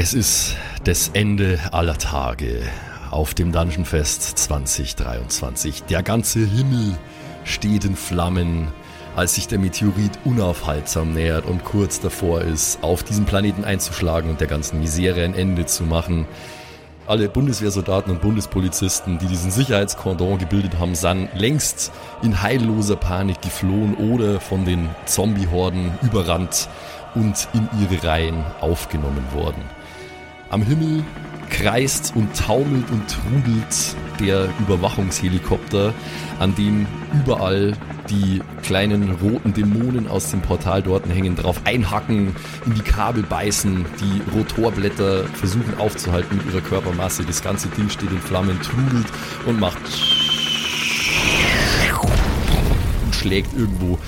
Es ist das Ende aller Tage auf dem Dungeon Fest 2023. Der ganze Himmel steht in Flammen, als sich der Meteorit unaufhaltsam nähert und kurz davor ist, auf diesen Planeten einzuschlagen und der ganzen Misere ein Ende zu machen. Alle Bundeswehrsoldaten und Bundespolizisten, die diesen Sicherheitskordon gebildet haben, sind längst in heilloser Panik geflohen oder von den Zombie-Horden überrannt und in ihre Reihen aufgenommen worden. Am Himmel kreist und taumelt und trudelt der Überwachungshelikopter, an dem überall die kleinen roten Dämonen aus dem Portal dort hängen, drauf einhacken, in die Kabel beißen, die Rotorblätter versuchen aufzuhalten mit ihrer Körpermasse. Das ganze Ding steht in Flammen, trudelt und macht und schlägt irgendwo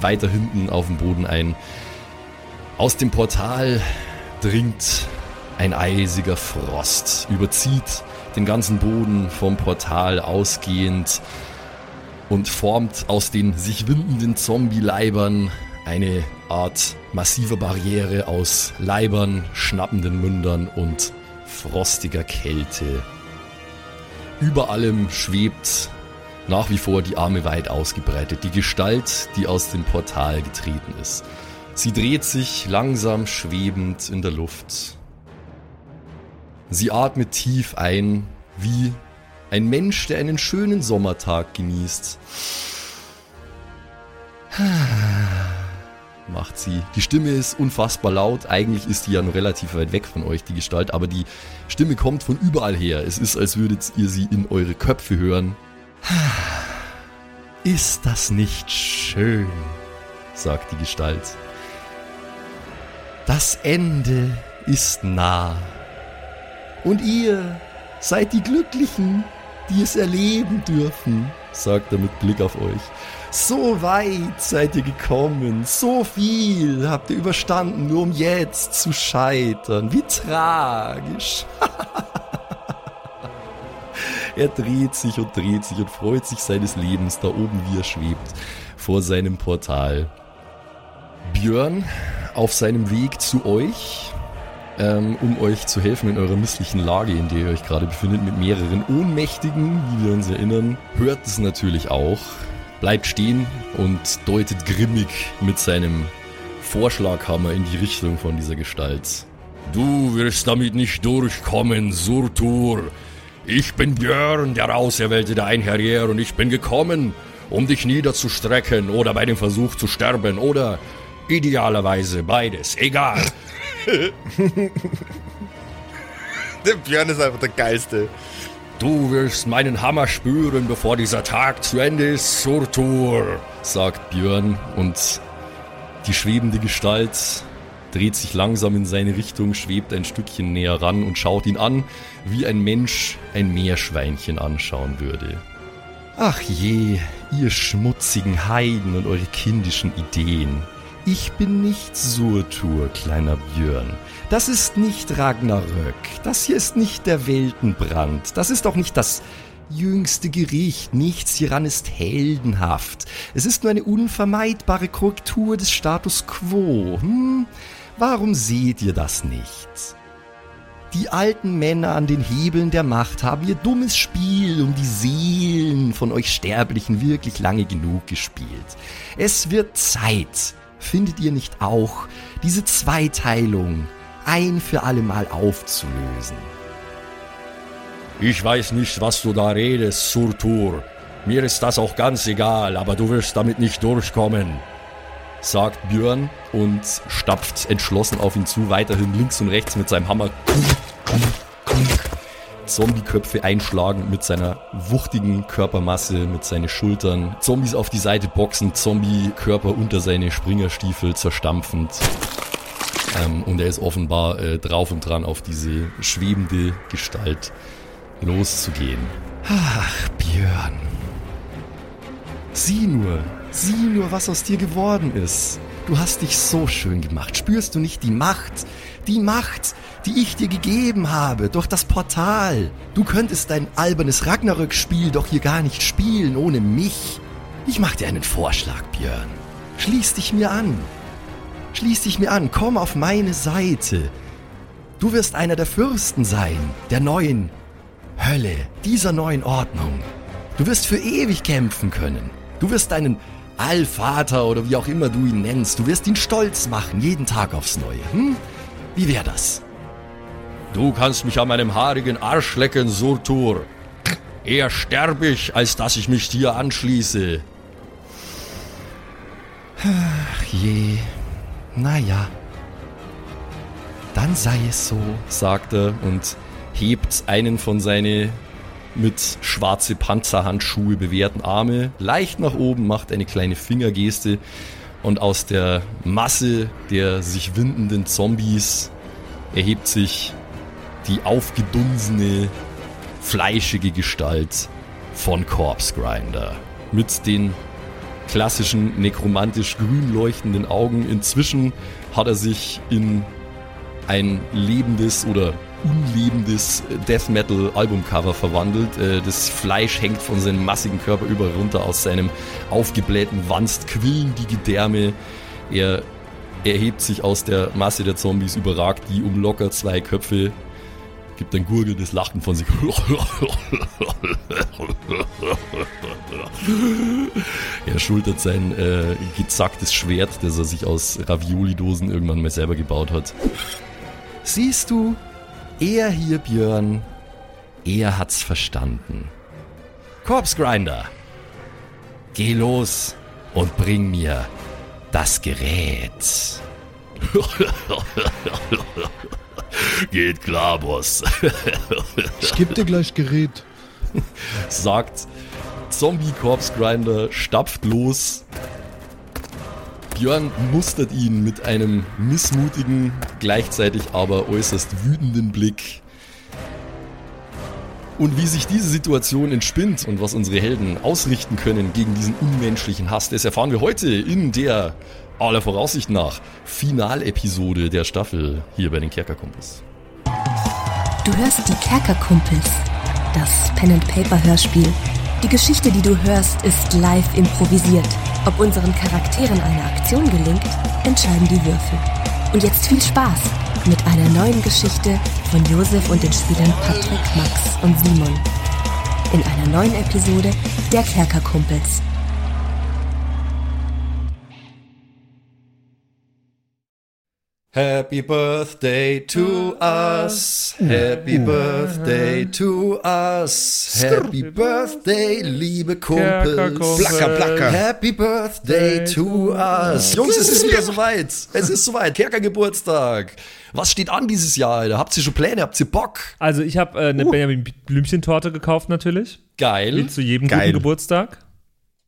weiter hinten auf dem Boden ein. Aus dem Portal dringt ein eisiger Frost überzieht den ganzen Boden vom Portal ausgehend und formt aus den sich windenden Zombie-Leibern eine Art massiver Barriere aus Leibern, schnappenden Mündern und frostiger Kälte. Über allem schwebt nach wie vor die Arme weit ausgebreitet, die Gestalt, die aus dem Portal getreten ist. Sie dreht sich langsam schwebend in der Luft Sie atmet tief ein, wie ein Mensch, der einen schönen Sommertag genießt. Macht sie. Die Stimme ist unfassbar laut. Eigentlich ist die ja nur relativ weit weg von euch, die Gestalt, aber die Stimme kommt von überall her. Es ist, als würdet ihr sie in eure Köpfe hören. Ist das nicht schön? sagt die Gestalt. Das Ende ist nah. Und ihr seid die Glücklichen, die es erleben dürfen, sagt er mit Blick auf euch. So weit seid ihr gekommen, so viel habt ihr überstanden, nur um jetzt zu scheitern. Wie tragisch. er dreht sich und dreht sich und freut sich seines Lebens da oben, wie er schwebt, vor seinem Portal. Björn auf seinem Weg zu euch ähm, um euch zu helfen in eurer misslichen Lage, in der ihr euch gerade befindet, mit mehreren Ohnmächtigen, wie wir uns erinnern. Hört es natürlich auch, bleibt stehen und deutet grimmig mit seinem Vorschlaghammer in die Richtung von dieser Gestalt. Du wirst damit nicht durchkommen, Surtur. Ich bin Björn, der Auserwählte der Einherjer, und ich bin gekommen, um dich niederzustrecken oder bei dem Versuch zu sterben oder idealerweise beides. Egal. der Björn ist einfach der Geilste. Du wirst meinen Hammer spüren, bevor dieser Tag zu Ende ist, Surtur, sagt Björn und die schwebende Gestalt dreht sich langsam in seine Richtung, schwebt ein Stückchen näher ran und schaut ihn an, wie ein Mensch ein Meerschweinchen anschauen würde. Ach je, ihr schmutzigen Heiden und eure kindischen Ideen. Ich bin nicht Surtur, kleiner Björn. Das ist nicht Ragnarök. Das hier ist nicht der Weltenbrand. Das ist auch nicht das jüngste Gericht. Nichts hieran ist heldenhaft. Es ist nur eine unvermeidbare Korrektur des Status quo. Hm? Warum seht ihr das nicht? Die alten Männer an den Hebeln der Macht haben ihr dummes Spiel um die Seelen von euch Sterblichen wirklich lange genug gespielt. Es wird Zeit, findet ihr nicht auch, diese Zweiteilung ein für allemal aufzulösen? Ich weiß nicht, was du da redest, Surtur. Mir ist das auch ganz egal, aber du wirst damit nicht durchkommen, sagt Björn und stapft entschlossen auf ihn zu, weiterhin links und rechts mit seinem Hammer. Zombie-Köpfe einschlagen mit seiner wuchtigen Körpermasse, mit seinen Schultern, Zombies auf die Seite boxen, Zombie-Körper unter seine Springerstiefel zerstampfend. Ähm, und er ist offenbar äh, drauf und dran, auf diese schwebende Gestalt loszugehen. Ach, Björn. Sieh nur, sieh nur, was aus dir geworden ist. Du hast dich so schön gemacht. Spürst du nicht die Macht? Die Macht, die ich dir gegeben habe durch das Portal. Du könntest dein albernes Ragnarök-Spiel doch hier gar nicht spielen ohne mich. Ich mach dir einen Vorschlag, Björn. Schließ dich mir an. Schließ dich mir an, komm auf meine Seite. Du wirst einer der Fürsten sein, der neuen Hölle, dieser neuen Ordnung. Du wirst für ewig kämpfen können. Du wirst deinen Allvater oder wie auch immer du ihn nennst, du wirst ihn stolz machen, jeden Tag aufs Neue. Hm? Wie wäre das? Du kannst mich an meinem haarigen Arsch lecken, Surtur. Eher sterbe ich, als dass ich mich dir anschließe. Ach je. Naja. Dann sei es so, sagt er und hebt einen von seinen mit schwarze Panzerhandschuhe bewehrten Arme leicht nach oben, macht eine kleine Fingergeste und aus der Masse der sich windenden Zombies erhebt sich die aufgedunsene, fleischige Gestalt von Corpse Grinder. Mit den klassischen nekromantisch grün leuchtenden Augen. Inzwischen hat er sich in ein lebendes oder unlebendes Death Metal Albumcover verwandelt. Äh, das Fleisch hängt von seinem massigen Körper über runter aus seinem aufgeblähten Wanst, quillen die Gedärme. Er erhebt sich aus der Masse der Zombies, überragt die um locker zwei Köpfe gibt ein gurgelndes Lachen von sich. er schultert sein äh, gezacktes Schwert, das er sich aus Ravioli-Dosen irgendwann mal selber gebaut hat. Siehst du, er hier, Björn, er hat's verstanden. Corpse Grinder, geh los und bring mir das Gerät. Geht klar, Boss. ich geb dir gleich Gerät. Sagt Zombie Corpse Grinder, stapft los. Björn mustert ihn mit einem missmutigen, gleichzeitig aber äußerst wütenden Blick. Und wie sich diese Situation entspinnt und was unsere Helden ausrichten können gegen diesen unmenschlichen Hass, das erfahren wir heute in der aller Voraussicht nach Finalepisode der Staffel hier bei den Kerkerkumpels. Du hörst die Kerkerkumpels, das Pen and Paper Hörspiel. Die Geschichte, die du hörst, ist live improvisiert. Ob unseren Charakteren eine Aktion gelingt, entscheiden die Würfel. Und jetzt viel Spaß mit einer neuen Geschichte von Josef und den Spielern Patrick, Max und Simon. In einer neuen Episode der Kerkerkumpels. Happy Birthday to us. Happy Birthday to us. Happy Birthday, liebe Kumpels. Placker, placker. Happy Birthday to us. Jungs, es ist wieder soweit. Es ist soweit. Kerker-Geburtstag. Was steht an dieses Jahr, Alter? Habt ihr schon Pläne? Habt ihr Bock? Also, ich habe äh, eine uh. Benjamin Blümchen-Torte gekauft, natürlich. Geil. Wie zu jedem Geil. guten Geburtstag.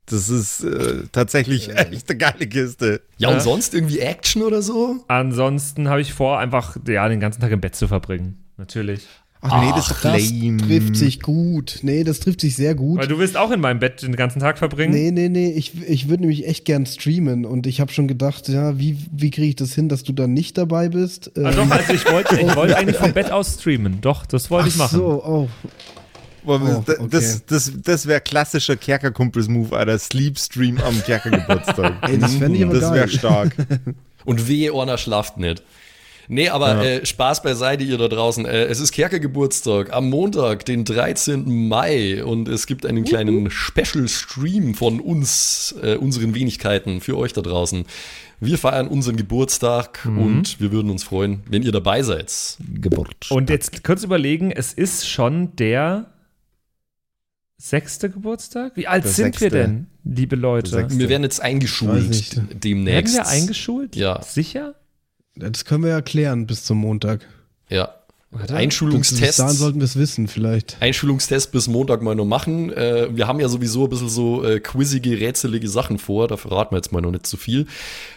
Das ist äh, tatsächlich echt eine geile Kiste. Ja, und sonst irgendwie Action oder so? Ansonsten habe ich vor, einfach ja, den ganzen Tag im Bett zu verbringen. Natürlich. Ach, nee, das, Ach, das trifft sich gut. Nee, das trifft sich sehr gut. Weil du willst auch in meinem Bett den ganzen Tag verbringen? Nee, nee, nee. Ich, ich würde nämlich echt gern streamen und ich habe schon gedacht, ja, wie, wie kriege ich das hin, dass du dann nicht dabei bist? Ah, doch, also ich wollte ich wollt eigentlich vom Bett aus streamen. Doch, das wollte ich machen. so, oh. Oh, okay. Das, das, das wäre klassischer Kerkerkumpels-Move, Alter. Sleepstream am Kerkergeburtstag. Ey, das fände ich aber Das wäre stark. Und wehe, Orna schlaft nicht. Nee, aber ja. äh, Spaß beiseite, ihr da draußen. Äh, es ist Kerkergeburtstag am Montag, den 13. Mai. Und es gibt einen kleinen Special-Stream von uns, äh, unseren Wenigkeiten, für euch da draußen. Wir feiern unseren Geburtstag mhm. und wir würden uns freuen, wenn ihr dabei seid. Geburt. Und jetzt kurz überlegen, es ist schon der sechste Geburtstag? Wie alt der sind sechste. wir denn, liebe Leute? Wir werden jetzt eingeschult demnächst. Werden wir eingeschult? Ja. Sicher? Das können wir erklären bis zum Montag. Ja. Warte, Einschulungstest. Bis dahin sollten wir es wissen, vielleicht. Einschulungstest bis Montag mal noch machen. Äh, wir haben ja sowieso ein bisschen so äh, quizzige, rätselige Sachen vor. Da verraten wir jetzt mal noch nicht zu viel.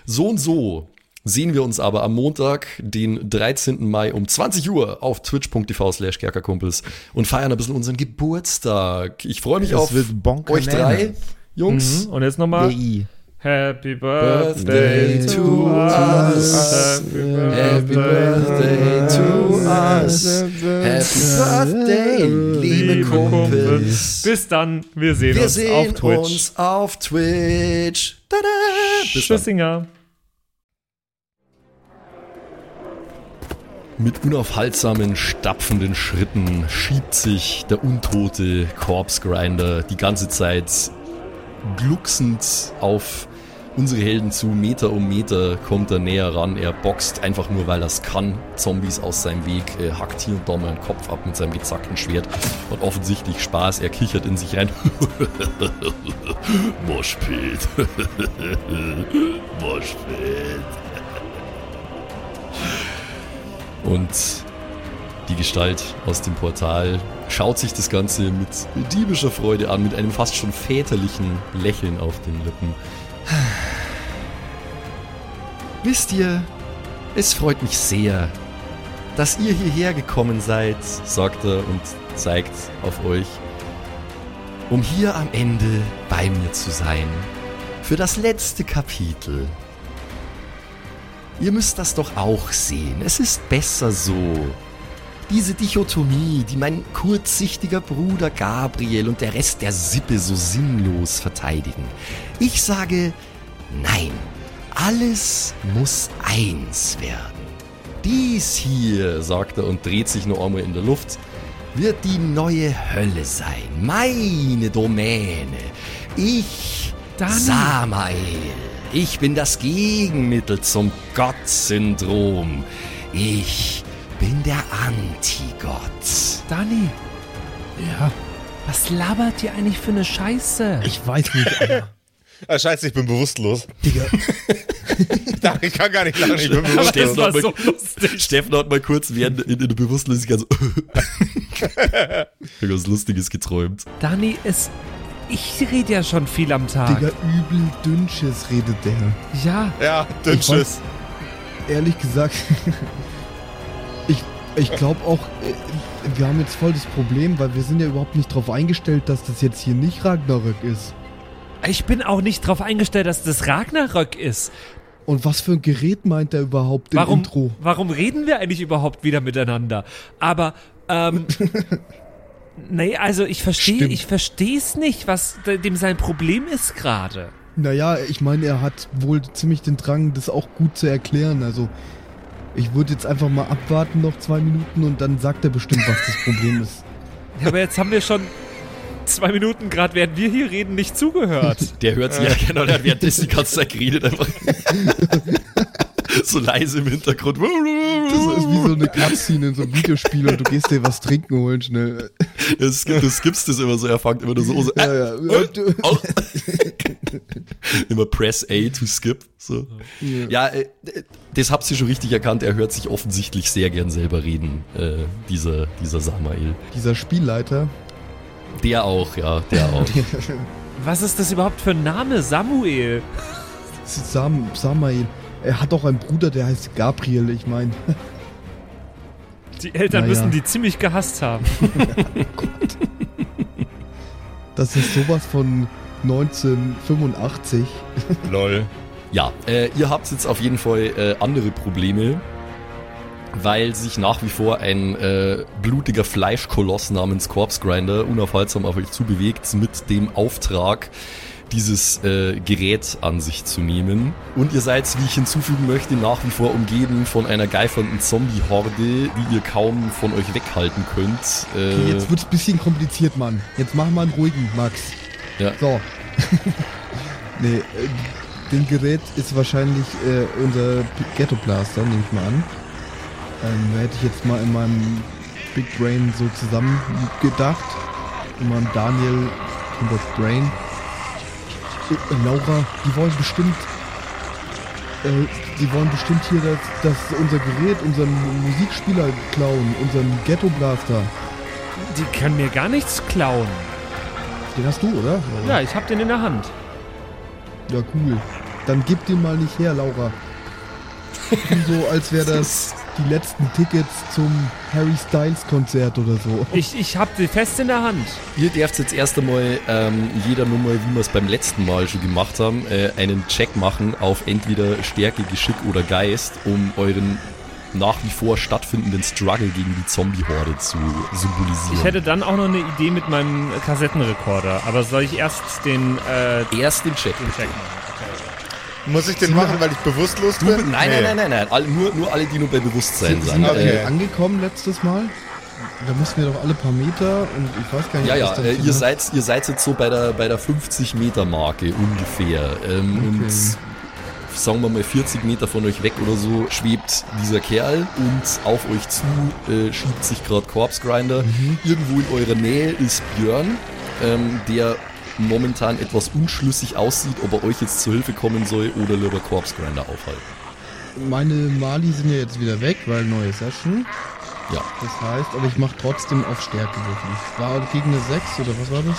So und so sehen wir uns aber am Montag, den 13. Mai um 20 Uhr auf twitch.tv slash kerkerkumpels und feiern ein bisschen unseren Geburtstag. Ich freue mich das auf euch drei, Jungs. Mhm. Und jetzt nochmal. Happy birthday, to us. Happy birthday to us. Happy birthday, liebe Kumpels. Bis dann, wir sehen wir uns sehen auf Twitch. uns auf Twitch. Tada. Bis Tschüssinger. Mit unaufhaltsamen, stapfenden Schritten schiebt sich der untote Corpse Grinder die ganze Zeit glucksend auf unsere Helden zu. Meter um Meter kommt er näher ran. Er boxt einfach nur, weil er es kann. Zombies aus seinem Weg, äh, hackt hier und da mal den Kopf ab mit seinem gezackten Schwert. Und offensichtlich Spaß. Er kichert in sich rein. Moshpit. Moshpit. Und die Gestalt aus dem Portal schaut sich das Ganze mit diebischer Freude an, mit einem fast schon väterlichen Lächeln auf den Lippen. Wisst ihr, es freut mich sehr, dass ihr hierher gekommen seid, sagt er und zeigt auf euch, um hier am Ende bei mir zu sein. Für das letzte Kapitel. Ihr müsst das doch auch sehen. Es ist besser so. Diese Dichotomie, die mein kurzsichtiger Bruder Gabriel und der Rest der Sippe so sinnlos verteidigen. Ich sage, nein, alles muss eins werden. Dies hier, sagt er und dreht sich noch einmal in der Luft, wird die neue Hölle sein. Meine Domäne. Ich, Dani. Samael. Ich bin das Gegenmittel zum Gott-Syndrom. Ich bin der Antigott. Dani, Ja, was labert ihr eigentlich für eine Scheiße? ich weiß nicht, Alter. Ah, scheiße, ich bin bewusstlos. Digga, Ich kann gar nicht lachen, ich bin bewusstlos. das war mal- so lustig. Steffen hat mal kurz während in, in der Bewusstlosigkeit so irgendwas Lustiges geträumt. Dani, es. Ich rede ja schon viel am Tag. Digga, übel Dünnsches redet der. Ja, Ja, Dünnschiss. Ehrlich gesagt, ich, ich glaube auch, äh, wir haben jetzt voll das Problem, weil wir sind ja überhaupt nicht drauf eingestellt, dass das jetzt hier nicht Ragnarök ist. ich bin auch nicht drauf eingestellt, dass das Ragnarök ist. Und was für ein Gerät meint er überhaupt im Warum, Intro? warum reden wir eigentlich überhaupt wieder miteinander? Aber, ähm. nee, also ich verstehe, ich verstehe es nicht, was de- dem sein Problem ist gerade. Naja, ich meine, er hat wohl ziemlich den Drang, das auch gut zu erklären. Also, ich würde jetzt einfach mal abwarten noch zwei Minuten und dann sagt er bestimmt, was das Problem ist. Ja, aber jetzt haben wir schon zwei Minuten gerade, während wir hier reden, nicht zugehört. Der hört sich ja genau, der hat währenddessen die ganze Zeit geredet einfach. so leise im Hintergrund. Das ist wie so eine Cutscene in so einem Videospiel und du gehst dir was trinken holen schnell. Das, das skippst das immer so, er fängt immer nur so, so Ja, ja. äh, oh. immer press A to skip. So. Ja, äh, das habt ihr schon richtig erkannt, er hört sich offensichtlich sehr gern selber reden, äh, dieser, dieser Samael. Dieser Spielleiter, Der auch, ja, der auch. Was ist das überhaupt für ein Name? Samuel. Sam, Samael. Er hat auch einen Bruder, der heißt Gabriel, ich meine. Die Eltern Naja. müssen die ziemlich gehasst haben. Das ist sowas von 1985. Lol. Ja, äh, ihr habt jetzt auf jeden Fall äh, andere Probleme, weil sich nach wie vor ein äh, blutiger Fleischkoloss namens Corpse Grinder unaufhaltsam auf euch zubewegt mit dem Auftrag, dieses äh, Gerät an sich zu nehmen. Und ihr seid, wie ich hinzufügen möchte, nach wie vor umgeben von einer geifernden Zombie-Horde, die ihr kaum von euch weghalten könnt. Äh, Okay, jetzt wird's ein bisschen kompliziert, Mann. Jetzt machen wir einen ruhigen, Max. Ja. So. nee, äh, den Gerät ist wahrscheinlich äh, unser Ghetto Blaster, nehme ich mal an. Ähm, hätte ich jetzt mal in meinem Big Brain so zusammen gedacht. In meinem Daniel und das Brain. Äh, Laura, die wollen bestimmt. Äh, die wollen bestimmt hier das, das unser Gerät, unseren Musikspieler klauen, unseren Ghetto Blaster. Die können mir gar nichts klauen. Den hast du, oder? Ja, ich hab den in der Hand. Ja, cool. Dann gib den mal nicht her, Laura. So, als wäre das die letzten Tickets zum Harry Styles Konzert oder so. Ich, ich hab die fest in der Hand. Ihr dürft jetzt erst einmal ähm, jeder Nummer, wie wir es beim letzten Mal schon gemacht haben, äh, einen Check machen auf entweder Stärke, Geschick oder Geist, um euren nach wie vor stattfindenden Struggle gegen die Zombie-Horde zu symbolisieren. Ich hätte dann auch noch eine Idee mit meinem Kassettenrekorder. Aber soll ich erst den, äh, erst den Check. den Check machen? Muss ich den machen, weil ich bewusstlos Du, bin? nein, Nee. nein, nein, nein, nein. Nur, nur alle, die nur bei Bewusstsein Sind, sind. sind wir Okay. angekommen letztes Mal? Da mussten wir doch alle paar Meter und ich weiß gar nicht, Ja, was ja, äh, ihr eine- seid, ihr seid jetzt so bei der, bei der 50-Meter-Marke ungefähr. Ähm, Okay. Und sagen wir mal 40 Meter von euch weg oder so schwebt dieser Kerl und auf euch zu äh, schiebt sich gerade Corpse Grinder. Irgendwo in eurer Nähe ist Björn, ähm, der momentan etwas unschlüssig aussieht, ob er euch jetzt zur Hilfe kommen soll oder lieber Corpse Grinder aufhalten. Meine Mali sind ja jetzt wieder weg, weil neue Session. Ja, Das heißt, aber ich mache trotzdem auf Stärke würfeln. War gegen eine 6 oder was war das?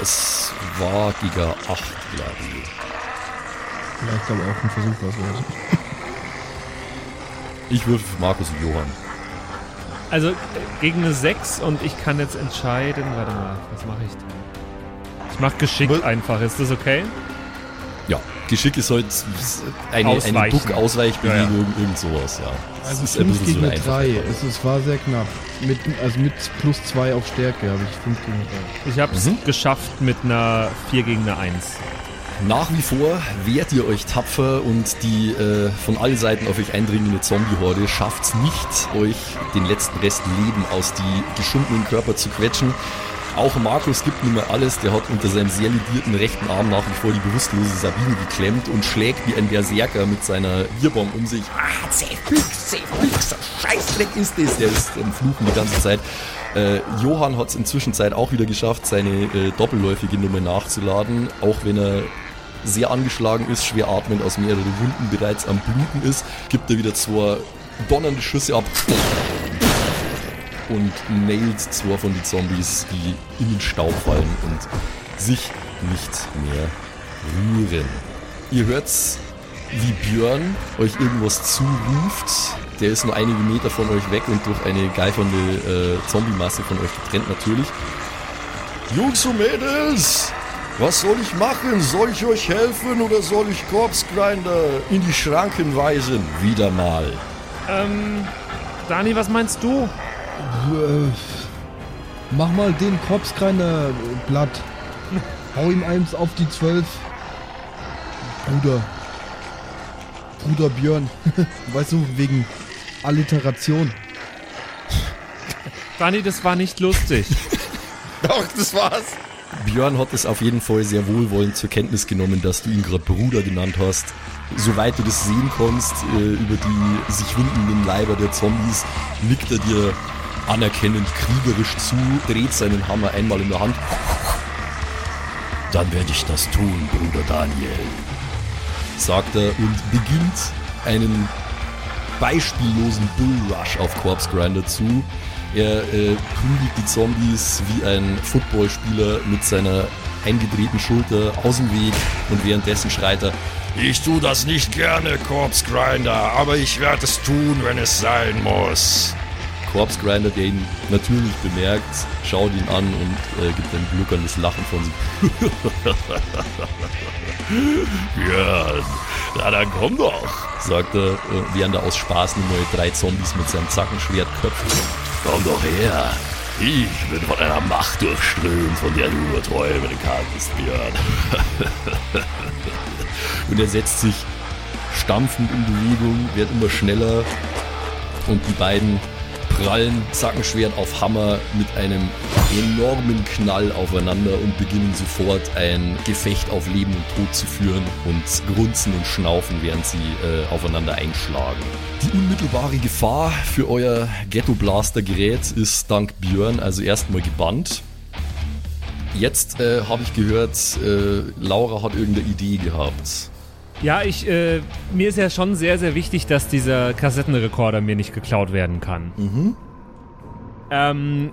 es war Giga 8, glaube ich. Vielleicht aber auch ein Versuch was wert. Ich würfel für Markus und Johann. Also äh, gegen eine 6 und ich kann jetzt entscheiden. Warte mal, was mache ich denn? Ich mache Geschick Was? einfach. Ist das okay? Ja, Geschick ist halt eine, eine Ausweichen. Duck-Ausweichbewegung, irgend sowas, ja. Das Also ist ein 5 bisschen gegen so eine einfach. 3. Es, es war sehr knapp. Mit, also mit plus 2 auf Stärke habe ich 5 gegen 3. Ich habe es Mhm. geschafft mit einer 4 gegen eine 1. Nach wie vor wehrt ihr euch tapfer und die äh, von allen Seiten auf euch eindringende Zombie-Horde schafft es nicht, euch den letzten Rest Leben aus die geschundenen Körper zu quetschen. Auch Markus gibt nicht mehr alles, der hat unter seinem sehr lidierten rechten Arm nach wie vor die bewusstlose Sabine geklemmt und schlägt wie ein Berserker mit seiner Bierbomb um sich. Ah, Zähfix, Zähfix, Scheißdreck ist das. Der ist am Fluchen die ganze Zeit. Äh, Johann hat es inzwischen auch wieder geschafft, seine äh, doppelläufige Nummer nachzuladen, auch wenn er sehr angeschlagen ist, schwer atmend aus mehreren Wunden bereits am Bluten ist, gibt er wieder zwei donnernde Schüsse ab und nailt zwei von den Zombies, die in den Staub fallen und sich nicht mehr rühren. Ihr hört's, wie Björn euch irgendwas zuruft. Der ist nur einige Meter von euch weg und durch eine geifernde äh, Zombie-Masse von euch getrennt natürlich. Jungs und Mädels, was soll ich machen? Soll ich euch helfen oder soll ich Corpse Grinder in die Schranken weisen? Wieder mal. Ähm, Dani, was meinst du? Äh, mach mal den Korpsgrinder Blatt. Hau ihm eins auf die 12. Bruder. Bruder Björn. weißt du, wegen Alliteration. Dani, das war nicht lustig. Doch, das war's. Björn hat es auf jeden Fall sehr wohlwollend zur Kenntnis genommen, dass du ihn gerade Bruder genannt hast. Soweit du das sehen kannst, äh, über die sich windenden Leiber der Zombies, nickt er dir anerkennend kriegerisch zu, dreht seinen Hammer einmal in der Hand. Dann werde ich das tun, Bruder Daniel, sagt er und beginnt einen beispiellosen Bullrush auf Corpse Grinder zu. Er äh, prügelt die Zombies wie ein Footballspieler mit seiner eingedrehten Schulter aus dem Weg und währenddessen schreit er, ich tu das nicht gerne, Corpse Grinder, aber ich werde es tun, wenn es sein muss. Corpse Grinder, der ihn natürlich bemerkt, schaut ihn an und äh, gibt ein gluckerndes Lachen von sich. Björn, na dann komm doch, sagt er, äh, während er aus Spaß nur neue drei Zombies mit seinem Zackenschwert köpft. Komm doch her. Ich bin von einer Macht durchströmt, von der du nur träumen kannst, Björn. und er setzt sich stampfend in Bewegung, wird immer schneller und die beiden prallen Zackenschwert auf Hammer mit einem enormen Knall aufeinander und beginnen sofort ein Gefecht auf Leben und Tod zu führen und grunzen und schnaufen, während sie äh, aufeinander einschlagen. Die unmittelbare Gefahr für euer Ghetto Blaster Gerät ist dank Björn also erstmal gebannt. Jetzt äh, habe ich gehört, äh, Laura hat irgendeine Idee gehabt. Ja, ich, äh, mir ist ja schon sehr, sehr wichtig, dass dieser Kassettenrekorder mir nicht geklaut werden kann. Ähm,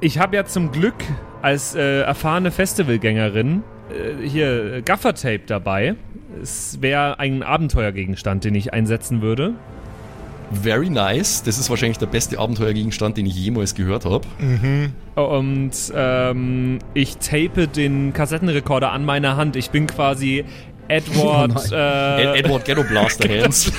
ich habe ja zum Glück als äh, erfahrene Festivalgängerin äh, hier Gaffertape dabei. Es wäre ein Abenteuergegenstand, den ich einsetzen würde. Very nice. Das ist wahrscheinlich der beste Abenteuergegenstand, den ich jemals gehört habe. Und ähm, ich tape den Kassettenrekorder an meiner Hand. Ich bin quasi Edward. Oh äh, Edward Ghetto Blaster Hands.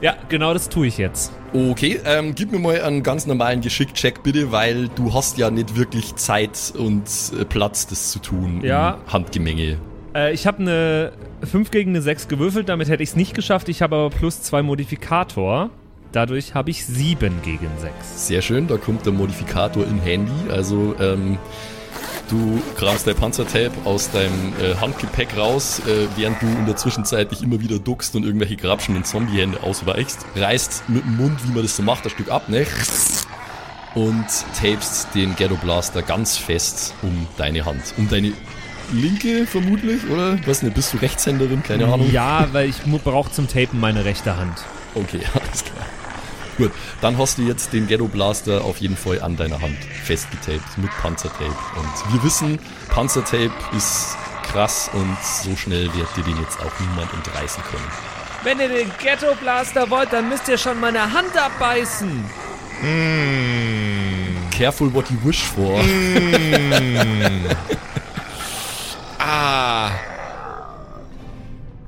ja, genau das tue ich jetzt. Okay, ähm, gib mir mal einen ganz normalen Geschick-Check bitte, weil du hast ja nicht wirklich Zeit und äh, Platz, das zu tun Ja. im Handgemenge. Äh, ich habe eine 5 gegen eine 6 gewürfelt, damit hätte ich es nicht geschafft. Ich habe aber plus 2 Modifikator. Dadurch habe ich 7 gegen 6. Sehr schön, da kommt der Modifikator in Handy. Also, ähm, du kramst dein Panzertape aus deinem äh, Handgepäck raus, äh, während du in der Zwischenzeit dich immer wieder duckst und irgendwelche grabschenden Zombie-Hände ausweichst. Reißt mit dem Mund, wie man das so macht, ein Stück ab, ne? Und tapest den Ghetto Blaster ganz fest um deine Hand. Um deine linke vermutlich, oder? Was nicht, bist du Rechtshänderin? Keine Ahnung. Ja, weil ich brauche zum Tapen meine rechte Hand. Okay, alles klar. Gut, dann hast du jetzt den Ghetto Blaster auf jeden Fall an deiner Hand festgetaped mit Panzertape. Und wir wissen, Panzertape ist krass und so schnell wird dir den jetzt auch niemand entreißen können. Wenn ihr den Ghetto Blaster wollt, dann müsst ihr schon meine Hand abbeißen. Mm. Careful what you wish for. Mm. ah.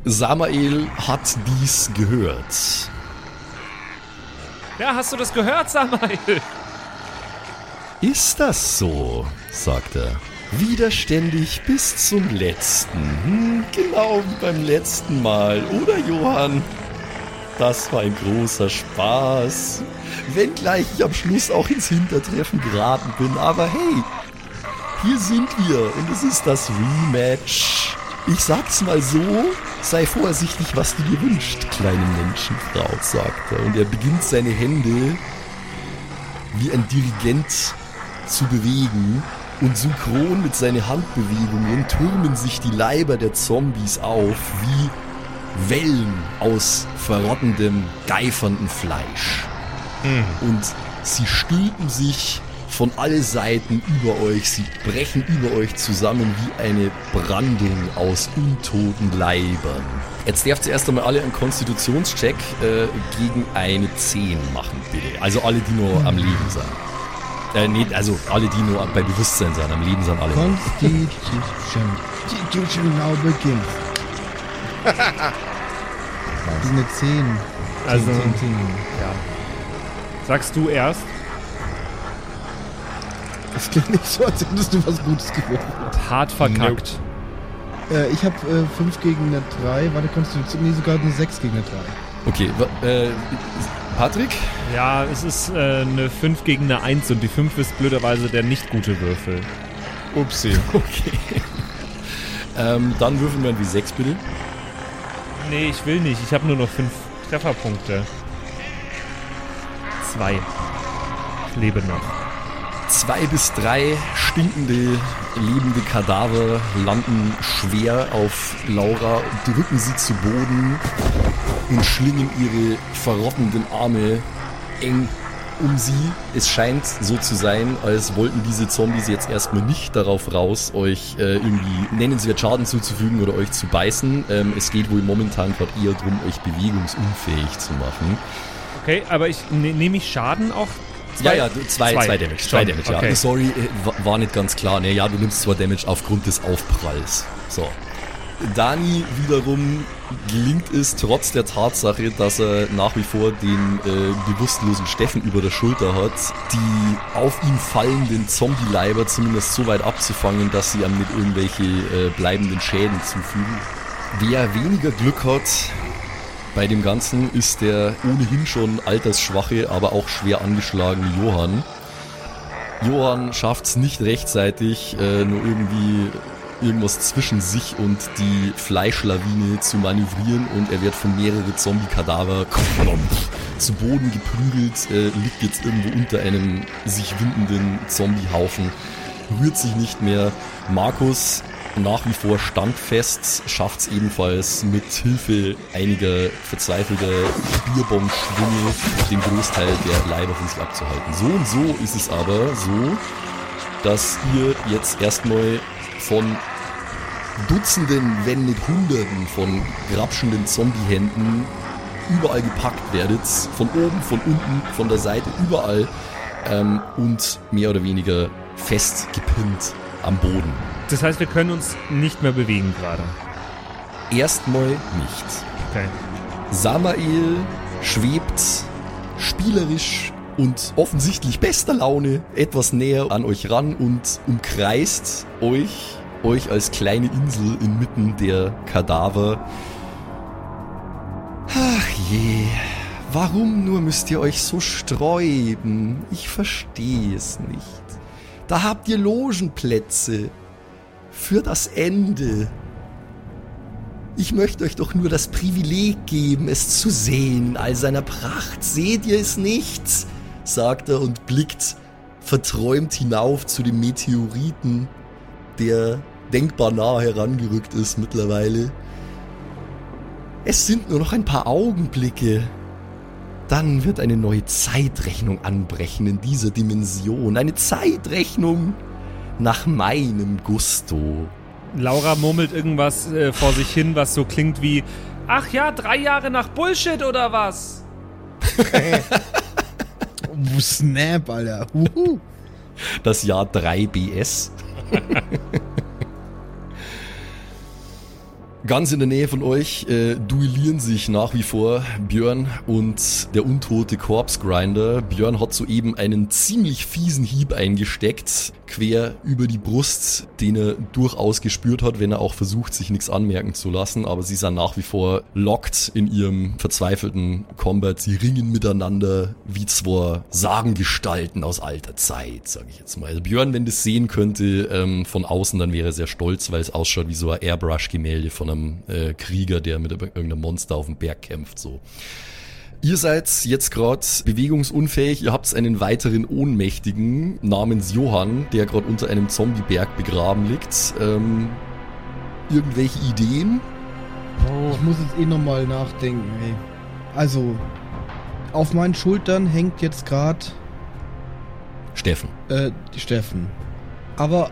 Samael hat dies gehört. Ja, hast du das gehört, Samael? Ist das so? sagt er. Widerständig bis zum letzten. Hm, genau wie beim letzten Mal, oder Johann? Das war ein großer Spaß. Wenngleich ich am Schluss auch ins Hintertreffen geraten bin, aber hey, hier sind wir und es ist das Rematch. Ich sag's mal so, Sei vorsichtig, was du dir wünschst, kleine Menschenfrau, sagt er. Und er beginnt seine Hände wie ein Dirigent zu bewegen. Und synchron mit seinen Handbewegungen türmen sich die Leiber der Zombies auf wie Wellen aus verrottendem, geiferndem Fleisch. Mhm. Und sie stülpen sich von alle Seiten über euch. Sie brechen über euch zusammen wie eine Brandung aus untoten Leibern. Jetzt dürft ihr erst einmal alle einen Konstitutionscheck äh, gegen eine 10 machen, bitte. Also alle, die nur am Leben sind. Äh, nee, also alle, die nur bei Bewusstsein sind. Am Leben sind alle. Constitution. Constitution now begins. das ist eine 10. Also, 10, 10, 10. ja. Sagst du erst? Das klingt nicht so, als hättest du was Gutes gewürfelt. Hart verkackt. Äh, ich habe 5 äh, gegen eine 3. Warte, Konstitution, nee, sogar eine 6 gegen eine 3. Okay, äh, Patrick? Ja, es ist äh, eine 5 gegen eine 1 und die 5 ist blöderweise der nicht gute Würfel. Upsi. Okay. ähm, dann würfeln wir ein W6 bitte. Nee, ich will nicht. Ich habe nur noch 5 Trefferpunkte. 2. Ich lebe noch. Zwei bis drei stinkende, lebende Kadaver landen schwer auf Laura, drücken sie zu Boden und schlingen ihre verrottenden Arme eng um sie. Es scheint so zu sein, als wollten diese Zombies jetzt erstmal nicht darauf raus, euch äh, irgendwie nennenswert Schaden zuzufügen oder euch zu beißen. Ähm, es geht wohl momentan gerade eher darum, euch bewegungsunfähig zu machen. Okay, aber ich ne, nehme ich Schaden auch Zwei? Ja, ja, zwei, zwei. zwei Damage. Zwei Damage, ja. Okay. Sorry, äh, war nicht ganz klar. Ne, ja, du nimmst zwar Damage aufgrund des Aufpralls. So. Dani wiederum gelingt es trotz der Tatsache, dass er nach wie vor den äh, bewusstlosen Steffen über der Schulter hat, die auf ihn fallenden Zombie-Leiber zumindest so weit abzufangen, dass sie ihm nicht irgendwelche äh, bleibenden Schäden zufügen. Wer weniger Glück hat, bei dem Ganzen ist der ohnehin schon altersschwache, aber auch schwer angeschlagene Johann. Johann schafft es nicht rechtzeitig, äh, nur irgendwie irgendwas zwischen sich und die Fleischlawine zu manövrieren und er wird von mehreren Zombie-Kadaver zu Boden geprügelt, äh, liegt jetzt irgendwo unter einem sich windenden Zombie-Haufen, rührt sich nicht mehr. Markus nach wie vor standfest, schafft es ebenfalls mit Hilfe einiger verzweifelter Bierbombenschwünge den Großteil der Leiber von sich abzuhalten. So und so ist es aber so, dass ihr jetzt erstmal von Dutzenden, wenn nicht Hunderten von grapschenden Zombiehänden überall gepackt werdet. Von oben, von unten, von der Seite, überall. Ähm, und mehr oder weniger festgepinnt am Boden. Das heißt, wir können uns nicht mehr bewegen gerade. Erstmal nicht. Okay. Samael schwebt spielerisch und offensichtlich bester Laune etwas näher an euch ran und umkreist euch euch als kleine Insel inmitten der Kadaver. Ach je, warum nur müsst ihr euch so sträuben? Ich verstehe es nicht. Da habt ihr Logenplätze für das Ende. Ich möchte euch doch nur das Privileg geben, es zu sehen in all seiner Pracht. Seht ihr es nicht? sagt er und blickt verträumt hinauf zu dem Meteoriten, der denkbar nah herangerückt ist mittlerweile. Es sind nur noch ein paar Augenblicke. Dann wird eine neue Zeitrechnung anbrechen in dieser Dimension. Eine Zeitrechnung nach meinem Gusto. Laura murmelt irgendwas äh, vor sich hin, was so klingt wie: Ach ja, drei Jahre nach Bullshit oder was? oh, Snap, Alter. Uhu. Das Jahr 3 BS. Ganz in der Nähe von euch äh, duellieren sich nach wie vor Björn und der untote Corpse Grinder. Björn hat soeben einen ziemlich fiesen Hieb eingesteckt, quer über die Brust, den er durchaus gespürt hat, wenn er auch versucht, sich nichts anmerken zu lassen. Aber sie sind nach wie vor locked in ihrem verzweifelten Combat. Sie ringen miteinander wie zwei Sagengestalten aus alter Zeit, sage ich jetzt mal. Also Björn, wenn das sehen könnte ähm, von außen, dann wäre er sehr stolz, weil es ausschaut wie so ein Airbrush-Gemälde von einem äh, Krieger, der mit irgendeinem Monster auf dem Berg kämpft. So. Ihr seid jetzt gerade bewegungsunfähig. Ihr habt einen weiteren Ohnmächtigen namens Johann, der gerade unter einem Zombieberg begraben liegt. Ähm, irgendwelche Ideen? Ich muss jetzt eh nochmal nachdenken. Ey. Also, auf meinen Schultern hängt jetzt gerade Steffen. Äh, Steffen. Aber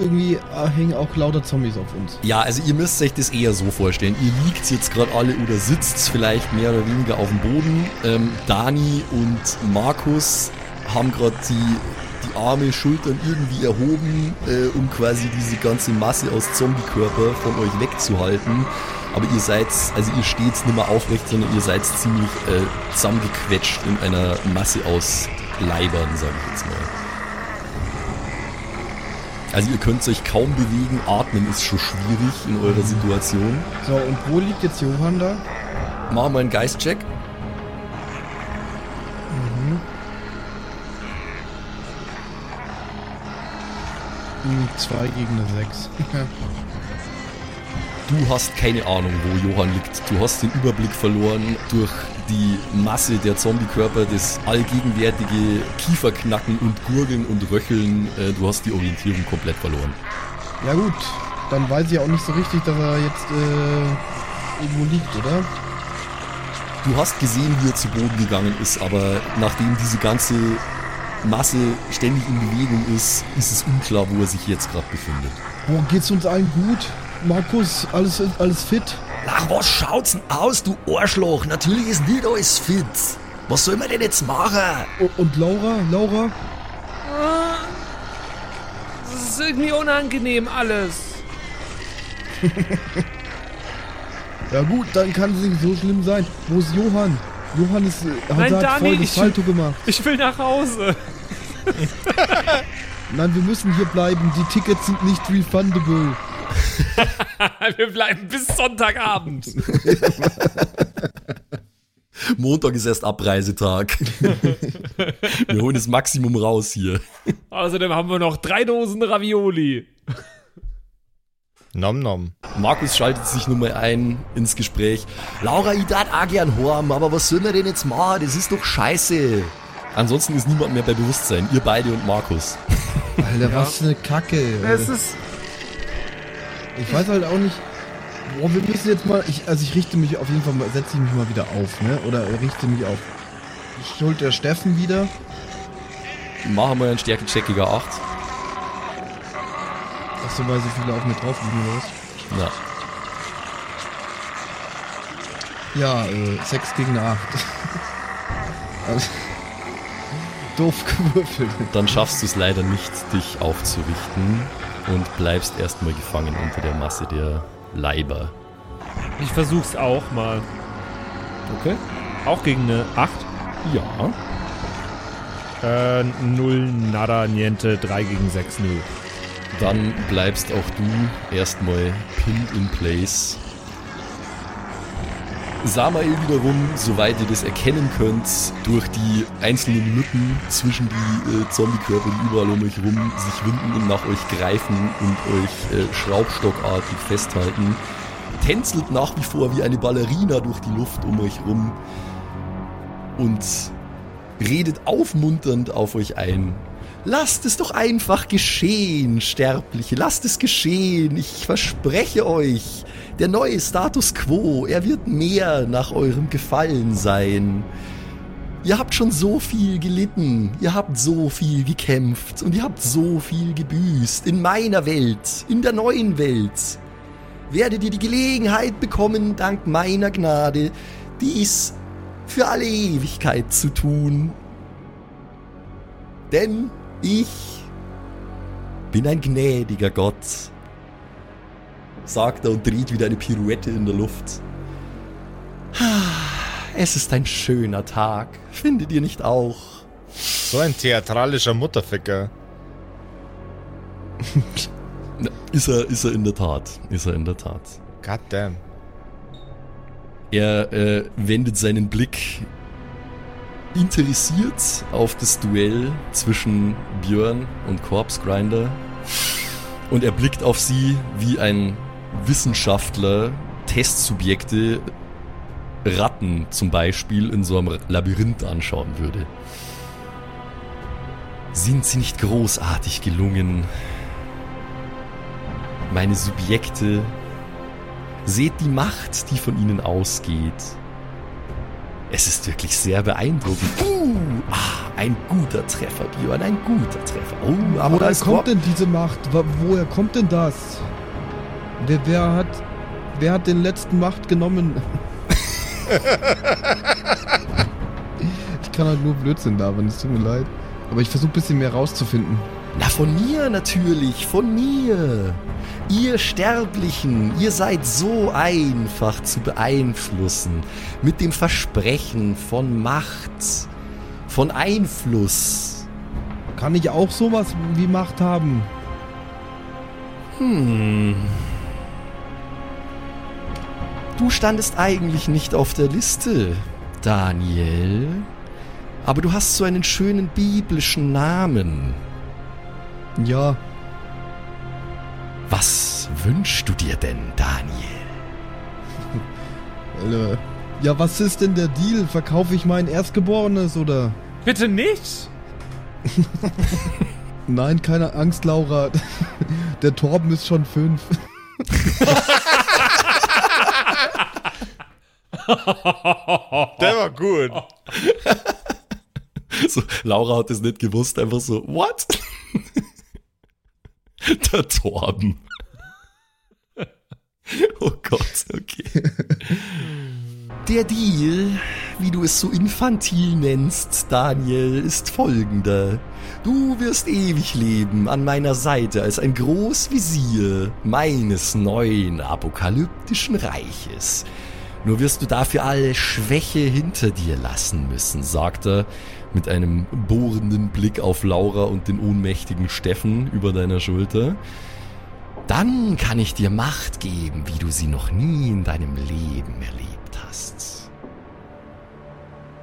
irgendwie äh, hängen auch lauter Zombies auf uns. Ja, also ihr müsst euch das eher so vorstellen. Ihr liegt jetzt gerade alle oder sitzt vielleicht mehr oder weniger auf dem Boden. Ähm, Dani und Markus haben gerade die, die Arme, Schultern irgendwie erhoben, äh, um quasi diese ganze Masse aus Zombiekörper von euch wegzuhalten. Aber ihr seid, also ihr steht nicht mehr aufrecht, sondern ihr seid ziemlich äh, zusammengequetscht in einer Masse aus Leibern, sag ich jetzt mal. Also ihr könnt euch kaum bewegen, atmen ist schon schwierig in eurer Situation. So, und wo liegt jetzt Johann da? Machen wir einen Geistcheck. Mhm. Hm, Zwei gegen eine Sechs. Du hast keine Ahnung, wo Johann liegt. Du hast den Überblick verloren durch die Masse der Zombiekörper, das allgegenwärtige Kieferknacken und Gurgeln und Röcheln. Äh, du hast die Orientierung komplett verloren. Ja gut, dann weiß ich auch nicht so richtig, dass er jetzt äh, irgendwo liegt, oder? Du hast gesehen, wie er zu Boden gegangen ist, aber nachdem diese ganze Masse ständig in Bewegung ist, ist es unklar, wo er sich jetzt gerade befindet. Boah, geht's uns allen gut? Markus, alles, alles fit? Ach, was schaut's denn aus, du Arschloch? Natürlich ist nicht alles fit. Was soll man denn jetzt machen? Und Laura? Laura? Das ist irgendwie unangenehm alles. ja gut, dann kann es nicht so schlimm sein. Wo ist Johann? Johann ist, hat, Nein, Dani, voll das ich- Salto gemacht. Ich will nach Hause. Nein, wir müssen hier bleiben. Die Tickets sind nicht refundable. Wir bleiben bis Sonntagabend. Montag ist erst Abreisetag. Wir holen das Maximum raus hier. Außerdem haben wir noch drei Dosen Ravioli. Nom nom. Markus schaltet sich nun mal ein ins Gespräch. Laura, ich darf auch gern heim, aber was soll man denn jetzt machen? Das ist doch scheiße. Ansonsten ist niemand mehr bei Bewusstsein. Ihr beide und Markus. Alter, was für eine Kacke. Es ist. Ich weiß halt auch nicht. Boah, wir müssen jetzt mal. Ich, also ich richte mich auf jeden Fall mal, setze ich mich mal wieder auf, ne? Oder richte mich auf. Schulter Steffen wieder. Machen wir einen Stärke-Check gegen 8. Achso, weil so viele auf mir drauf liegen los. Na, Ja, äh, 6 gegen eine 8. also, doof gewürfelt. dann schaffst du es leider nicht, dich aufzurichten und bleibst erstmal gefangen unter der Masse der Leiber. Ich versuch's auch mal. Okay. Auch gegen eine 8. Ja. Äh, 0, nada, niente, 3 gegen 6, 0. Dann bleibst auch du erstmal pinned in place. Samael wiederum, soweit ihr das erkennen könnt, durch die einzelnen Lücken zwischen die äh, Zombie-Körper, überall um euch rum sich winden und nach euch greifen und euch äh, schraubstockartig festhalten, tänzelt nach wie vor wie eine Ballerina durch die Luft um euch rum und redet aufmunternd auf euch ein. Lasst es doch einfach geschehen, Sterbliche, lasst es geschehen, ich verspreche euch, der neue Status quo, er wird mehr nach eurem Gefallen sein. Ihr habt schon so viel gelitten, ihr habt so viel gekämpft und ihr habt so viel gebüßt in meiner Welt, in der neuen Welt. Werdet ihr die Gelegenheit bekommen, dank meiner Gnade, dies für alle Ewigkeit zu tun. Denn ich bin ein gnädiger Gott, sagt er und dreht wieder eine Pirouette in der Luft. Es ist ein schöner Tag, findet ihr nicht auch? So ein theatralischer Mutterficker. ist er, ist er in der Tat, ist er in der Tat. God damn. Er äh, wendet seinen Blick interessiert auf das Duell zwischen Björn und Corpse Grinder und er blickt auf sie wie ein Wissenschaftler Testsubjekte Ratten zum Beispiel in so einem Labyrinth anschauen würde. Sind sie nicht großartig gelungen? Meine Subjekte Seht die Macht, die von ihnen ausgeht. Es ist wirklich sehr beeindruckend. Uh, ah, ein guter Treffer, Björn, ein guter Treffer. Oh, aber Woher kommt denn diese Macht? Woher kommt denn das? Wer, wer hat, wer hat den letzten Macht genommen? ich kann halt nur Blödsinn da, wenn es tut mir leid. Aber ich versuche ein bisschen mehr rauszufinden. Na, von mir natürlich, von mir. Ihr Sterblichen, ihr seid so einfach zu beeinflussen mit dem Versprechen von Macht, von Einfluss. Kann ich auch sowas wie Macht haben? Hm. Du standest eigentlich nicht auf der Liste, Daniel. Aber du hast so einen schönen biblischen Namen. Ja, was wünschst du dir denn, Daniel? ja, was ist denn der Deal? Verkaufe ich mein Erstgeborenes oder? Bitte nicht! Nein, keine Angst, Laura. Der Torben ist schon fünf. Der war gut. So, Laura hat es nicht gewusst, einfach so, what? Der Torben. Oh Gott, okay. Der Deal, wie du es so infantil nennst, Daniel, ist folgender. Du wirst ewig leben an meiner Seite als ein Großvisier meines neuen apokalyptischen Reiches. Nur wirst du dafür alle Schwäche hinter dir lassen müssen, sagt er mit einem bohrenden Blick auf Laura und den ohnmächtigen Steffen über deiner Schulter. Dann kann ich dir Macht geben, wie du sie noch nie in deinem Leben erlebt hast.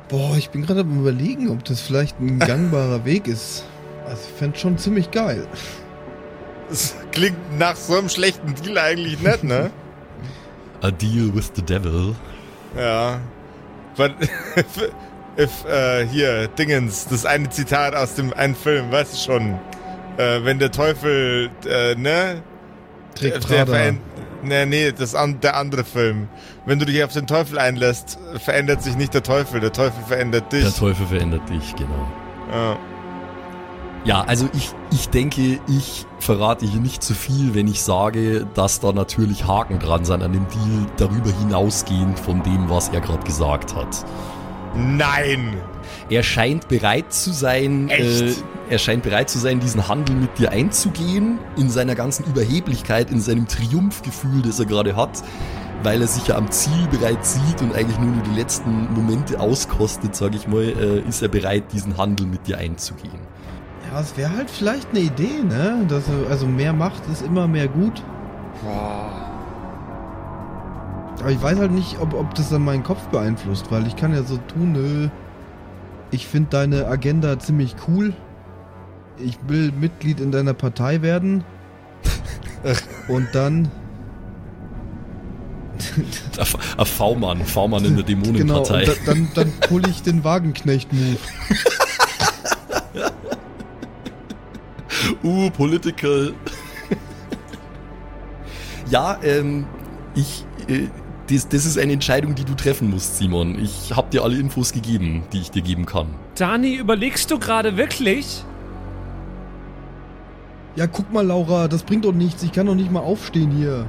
Boah, ich bin gerade am überlegen, ob das vielleicht ein gangbarer Weg ist. Also ich fände schon ziemlich geil. Das klingt nach so einem schlechten Deal eigentlich nett, ne? A deal with the devil. Ja. But, if, uh, hier, Dingens, das eine Zitat aus dem einen Film, weißt du schon? Äh, wenn der Teufel, äh, ne? Trägt der, der Nee, nee, das an, der andere Film. Wenn du dich auf den Teufel einlässt, verändert sich nicht der Teufel, der Teufel verändert dich. Der Teufel verändert dich, genau. Ja. Ja, also ich, ich denke, ich verrate hier nicht zu viel, wenn ich sage, dass da natürlich Haken dran sind an dem Deal, darüber hinausgehend von dem, was er gerade gesagt hat. Nein! Er scheint bereit zu sein, äh, er scheint bereit zu sein, diesen Handel mit dir einzugehen, in seiner ganzen Überheblichkeit, in seinem Triumphgefühl, das er gerade hat, weil er sich ja am Ziel bereits sieht und eigentlich nur, nur die letzten Momente auskostet, sage ich mal, äh, ist er bereit, diesen Handel mit dir einzugehen. Ja, es wäre halt vielleicht eine Idee, ne? Dass, also mehr Macht ist immer mehr gut. Aber ich weiß halt nicht, ob, ob das dann meinen Kopf beeinflusst, weil ich kann ja so tun, nö, ich finde deine Agenda ziemlich cool. Ich will Mitglied in deiner Partei werden. Und dann, V-Mann, V-Mann in der genau, Dämonenpartei. und da, dann, dann pull ich den Wagenknecht-Move. Uh, political. ja, ähm, ich, äh, das, das ist eine Entscheidung, die du treffen musst, Simon. Ich habe dir alle Infos gegeben, die ich dir geben kann. Dani, überlegst du gerade wirklich? Ja, guck mal, Laura, das bringt doch nichts. Ich kann doch nicht mal aufstehen hier.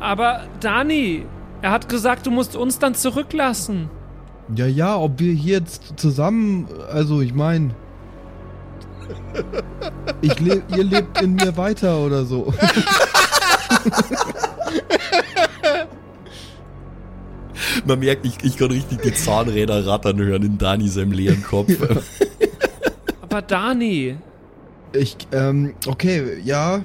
Aber Dani, er hat gesagt, du musst uns dann zurücklassen. Ja, ja, ob wir hier jetzt zusammen, also ich meine, ich le ihr lebt in mir weiter oder so. Man merkt, ich, ich kann richtig die Zahnräder rattern hören in Dani seinem leeren Kopf. Aber Dani, Ich, ähm, okay, ja,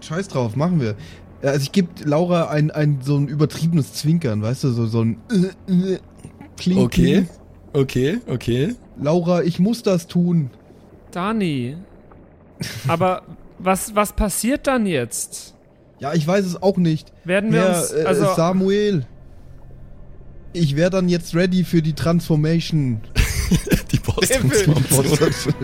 scheiß drauf, machen wir. Also ich gebe Laura ein, ein so ein übertriebenes Zwinkern, weißt du, so, so ein äh, äh, Kling, okay, Kling. okay, okay. Laura, ich muss das tun. Dani. Aber was, was passiert dann jetzt? Ja, ich weiß es auch nicht. Werden wir Ja, uns. äh, Also, Samuel. Ich wäre dann jetzt ready für die Transformation. Die Post-Transformation.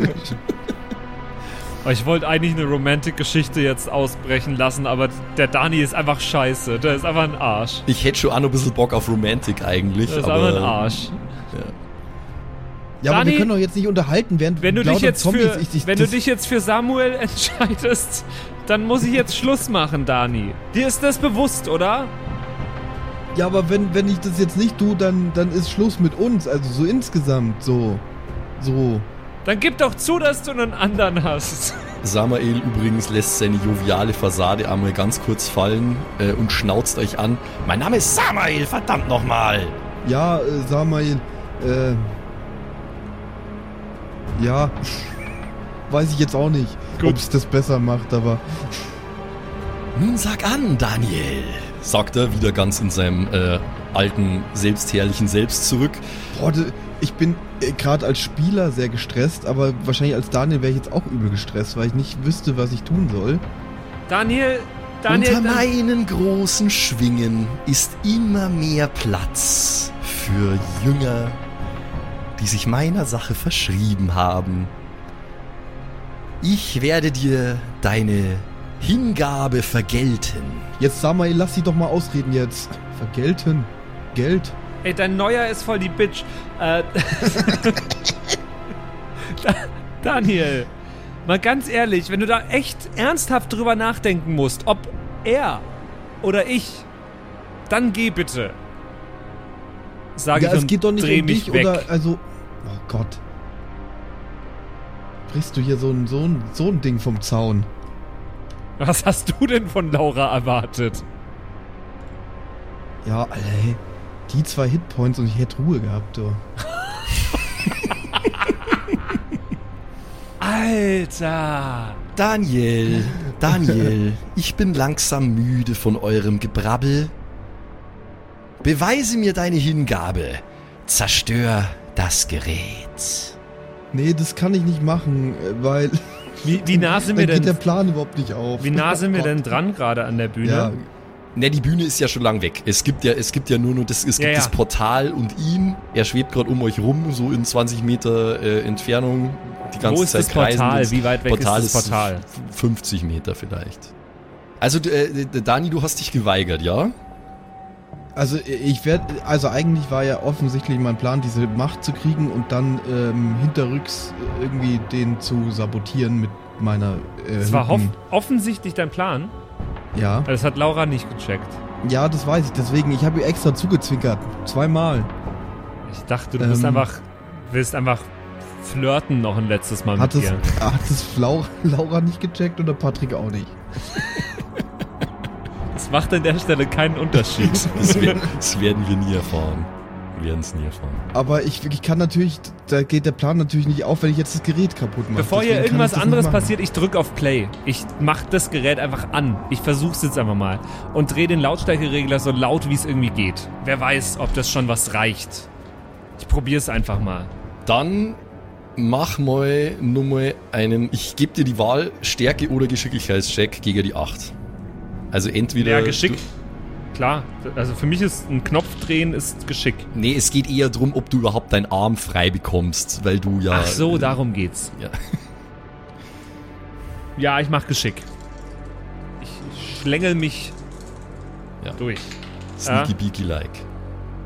Oh, ich wollte eigentlich eine Romantic-Geschichte jetzt ausbrechen lassen, aber der Dani ist einfach scheiße. Der ist einfach ein Arsch. Ich hätte schon auch noch ein bisschen Bock auf Romantik eigentlich. Der ist aber, einfach ein Arsch. Ja, aber Dani, wir können doch jetzt nicht unterhalten, während Wenn du dich jetzt Zombies... für, ich, ich, wenn du dich jetzt für Samuel entscheidest, dann muss ich jetzt Schluss machen, Dani. Dir ist das bewusst, oder? Ja, aber wenn, wenn ich das jetzt nicht tue, dann, dann ist Schluss mit uns. Also so insgesamt, so. So. Dann gib doch zu, dass du einen anderen hast. Samael übrigens lässt seine joviale Fassade einmal ganz kurz fallen äh, und schnauzt euch an. Mein Name ist Samael, verdammt nochmal! Ja, äh, Samael, äh. Ja. Weiß ich jetzt auch nicht, ob es das besser macht, aber. Nun sag an, Daniel, sagt er wieder ganz in seinem äh, alten, selbstherrlichen Selbst zurück. Boah, ich bin äh, gerade als Spieler sehr gestresst, aber wahrscheinlich als Daniel wäre ich jetzt auch übel gestresst, weil ich nicht wüsste, was ich tun soll. Daniel, Daniel. Unter meinen großen Schwingen ist immer mehr Platz für Jünger, die sich meiner Sache verschrieben haben. Ich werde dir deine Hingabe vergelten. Jetzt Samael, lass sie doch mal ausreden jetzt. Vergelten. Geld. Ey, dein Neuer ist voll die Bitch. Äh, Da- Daniel, mal ganz ehrlich, wenn du da echt ernsthaft drüber nachdenken musst, ob er oder ich, dann geh bitte. Sag ja, ich es geht doch nicht um mich dich weg. oder. Also. Oh Gott. Brichst du hier so ein, so, ein, so ein Ding vom Zaun? Was hast du denn von Laura erwartet? Ja, Alter, hey. Die zwei Hitpoints und ich hätte Ruhe gehabt, du. Alter! Daniel, Daniel, ich bin langsam müde von eurem Gebrabbel. Beweise mir deine Hingabe. Zerstör das Gerät. Nee, das kann ich nicht machen, äh, weil. Wie, wie nah sind dann wir geht der denn? Plan überhaupt nicht auf. Wie nah sind wir Oh denn dran gerade an der Bühne? Ja, Ne, die Bühne ist ja schon lang weg. Es gibt ja, es gibt ja nur noch das, es Ja, gibt ja. das Portal und ihn. Er schwebt gerade um euch rum, so in 20 Meter äh, Entfernung. Die ganze Wo ist Zeit das Portal? kreisend. Wie weit weg Portal ist das Portal? 50 Meter vielleicht. Also, äh, Dani, du hast dich geweigert, ja? Also ich werde, also eigentlich war ja offensichtlich mein Plan, diese Macht zu kriegen und dann ähm, hinterrücks irgendwie den zu sabotieren mit meiner. Äh, Das war offensichtlich dein Plan. Ja, Das hat Laura nicht gecheckt. ja, das weiß ich. Deswegen, ich habe ihr extra zugezwinkert, zweimal. Ich dachte, du bist Ähm. einfach, willst einfach flirten noch ein letztes Mal Hat mit es, ihr. hat es Laura, Laura nicht gecheckt oder Patrick auch nicht? Macht an der Stelle keinen Unterschied. Das, wer- das werden wir nie erfahren. werden es nie erfahren. Aber ich, ich kann natürlich, da geht der Plan natürlich nicht auf, wenn ich jetzt das Gerät kaputt mache. Bevor hier Deswegen irgendwas anderes passiert, ich drück auf Play. Ich mach das Gerät einfach an. Ich versuch's jetzt einfach mal. Und drehe den Lautstärkeregler so laut, wie es irgendwie geht. Wer weiß, ob das schon was reicht. Ich probier's einfach mal. Dann mach mal nur mal einen. Ich gebe dir die Wahl Stärke oder Geschicklichkeitscheck gegen die 8. Also entweder. Ja, Geschick. Klar, also für mich ist ein Knopf drehen ist Geschick. nee, es geht eher darum, ob du überhaupt deinen Arm frei bekommst, weil du ja. Ach so, darum geht's. Ja. Ja, ich mach Geschick. Ich schlängel mich Ja. durch. Sneaky Beaky like.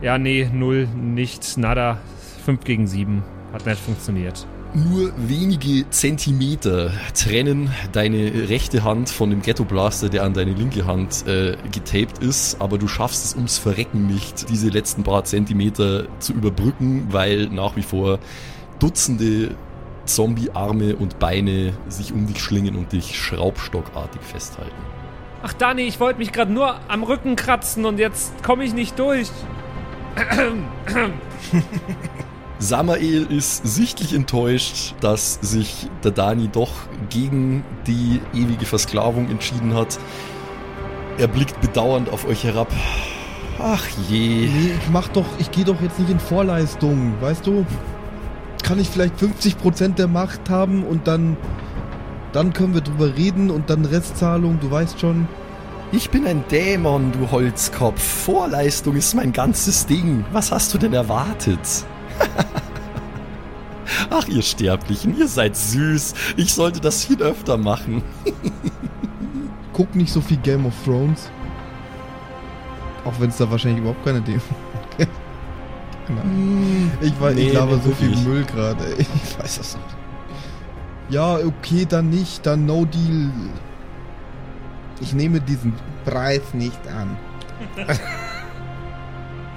Ja, nee, null, nicht, nada. 5 gegen 7. Hat nicht funktioniert. Nur wenige Zentimeter trennen deine rechte Hand von dem Ghetto Blaster, der an deine linke Hand äh, getaped ist, aber du schaffst es ums Verrecken nicht, diese letzten paar Zentimeter zu überbrücken, weil nach wie vor Dutzende Zombie-Arme und Beine sich um dich schlingen und dich schraubstockartig festhalten. Ach, Dani, ich wollte mich gerade nur am Rücken kratzen und jetzt komme ich nicht durch. Samael ist sichtlich enttäuscht, dass sich der Dani doch gegen die ewige Versklavung entschieden hat. Er blickt bedauernd auf euch herab. Ach je. Nee, ich mach doch, ich gehe doch jetzt nicht in Vorleistung, weißt du? Kann ich vielleicht 50% der Macht haben und dann, dann können wir drüber reden und dann Restzahlung, du weißt schon. Ich bin ein Dämon, du Holzkopf. Vorleistung ist mein ganzes Ding. Was hast du denn erwartet? Ach, ihr Sterblichen, ihr seid süß. Ich sollte das viel öfter machen. Guck nicht so viel Game of Thrones. Auch wenn es da wahrscheinlich überhaupt keine Demo gibt. Keine Ahnung. Ich weiß, Nee, ich laber nicht so viel. Müll gerade. Ich weiß das nicht. Ja, okay, dann nicht, dann no deal. Ich nehme diesen Preis nicht an.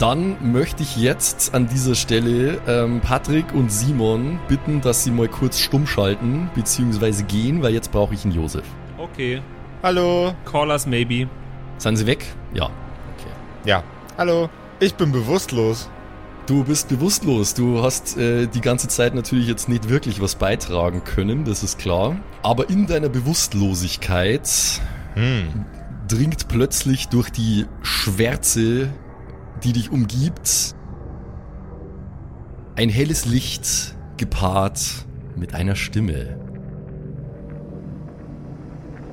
Dann möchte ich jetzt an dieser Stelle ähm, Patrick und Simon bitten, dass sie mal kurz stumm schalten bzw. gehen, weil jetzt brauche ich einen Josef. Okay. Hallo. Call us maybe. Sind sie weg? Ja. Okay. Ja. Hallo. Ich bin bewusstlos. Du bist bewusstlos. Du hast äh, die ganze Zeit natürlich jetzt nicht wirklich was beitragen können, das ist klar. Aber in deiner Bewusstlosigkeit Hm. dringt plötzlich durch die Schwärze, die dich umgibt, ein helles Licht gepaart mit einer Stimme.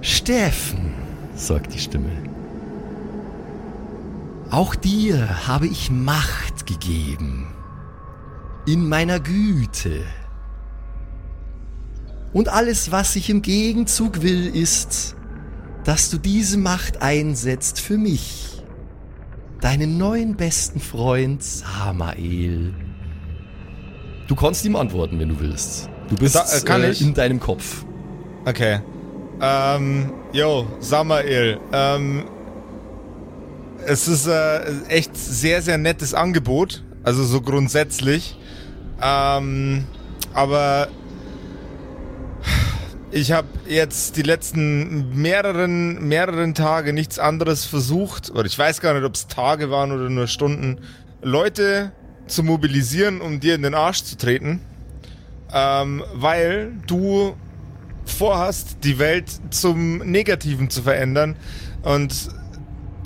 Steffen, sagt die Stimme. Auch dir habe ich Macht gegeben. In meiner Güte. Und alles, was ich im Gegenzug will, ist, dass du diese Macht einsetzt für mich, deinen neuen besten Freund Samael. Du kannst ihm antworten, wenn du willst. Du bist Da- äh, ich? in deinem Kopf. Okay. Ähm, yo, Samael. Ähm, es ist äh, echt sehr, sehr nettes Angebot. Also so grundsätzlich. Ähm, aber ich habe jetzt die letzten mehreren, mehreren Tage nichts anderes versucht, oder ich weiß gar nicht, ob es Tage waren oder nur Stunden, Leute zu mobilisieren, um dir in den Arsch zu treten. Ähm, weil du vorhast, die Welt zum Negativen zu verändern. Und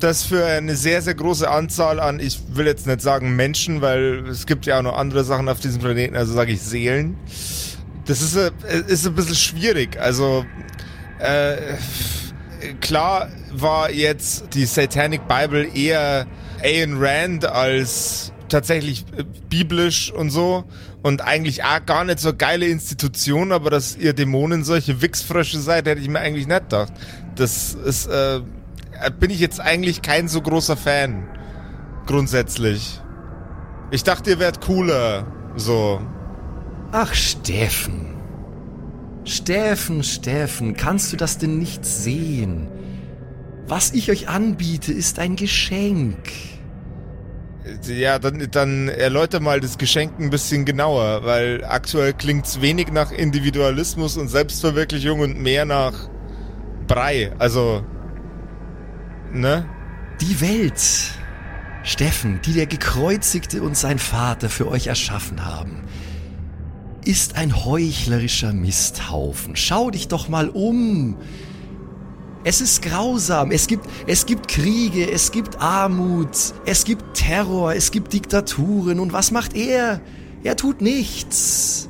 das für eine sehr, sehr große Anzahl an, ich will jetzt nicht sagen Menschen, weil es gibt ja auch noch andere Sachen auf diesem Planeten, also sage ich Seelen. Das ist, äh, ist ein bisschen schwierig. Also, äh, klar war jetzt die Satanic Bible eher Ayn Rand als tatsächlich äh, biblisch und so und eigentlich auch gar nicht so geile Institution, aber dass ihr Dämonen solche Wichsfrösche seid, hätte ich mir eigentlich nicht gedacht. Das ist, äh, bin ich jetzt eigentlich kein so großer Fan. Grundsätzlich. Ich dachte, ihr wärt cooler. So. Ach, Steffen. Steffen, Steffen, kannst du das denn nicht sehen? Was ich euch anbiete, ist ein Geschenk. Ja, dann, dann erläuter mal das Geschenk ein bisschen genauer, weil aktuell klingt's wenig nach Individualismus und Selbstverwirklichung und mehr nach Brei. Also, ne? Die Welt Steffen, die der Gekreuzigte und sein Vater für euch erschaffen haben, ist ein heuchlerischer Misthaufen. Schau dich doch mal um. Es ist grausam. Es gibt, es gibt Kriege, es gibt Armut, es gibt Terror, es gibt Diktaturen. Und was macht er? Er tut nichts.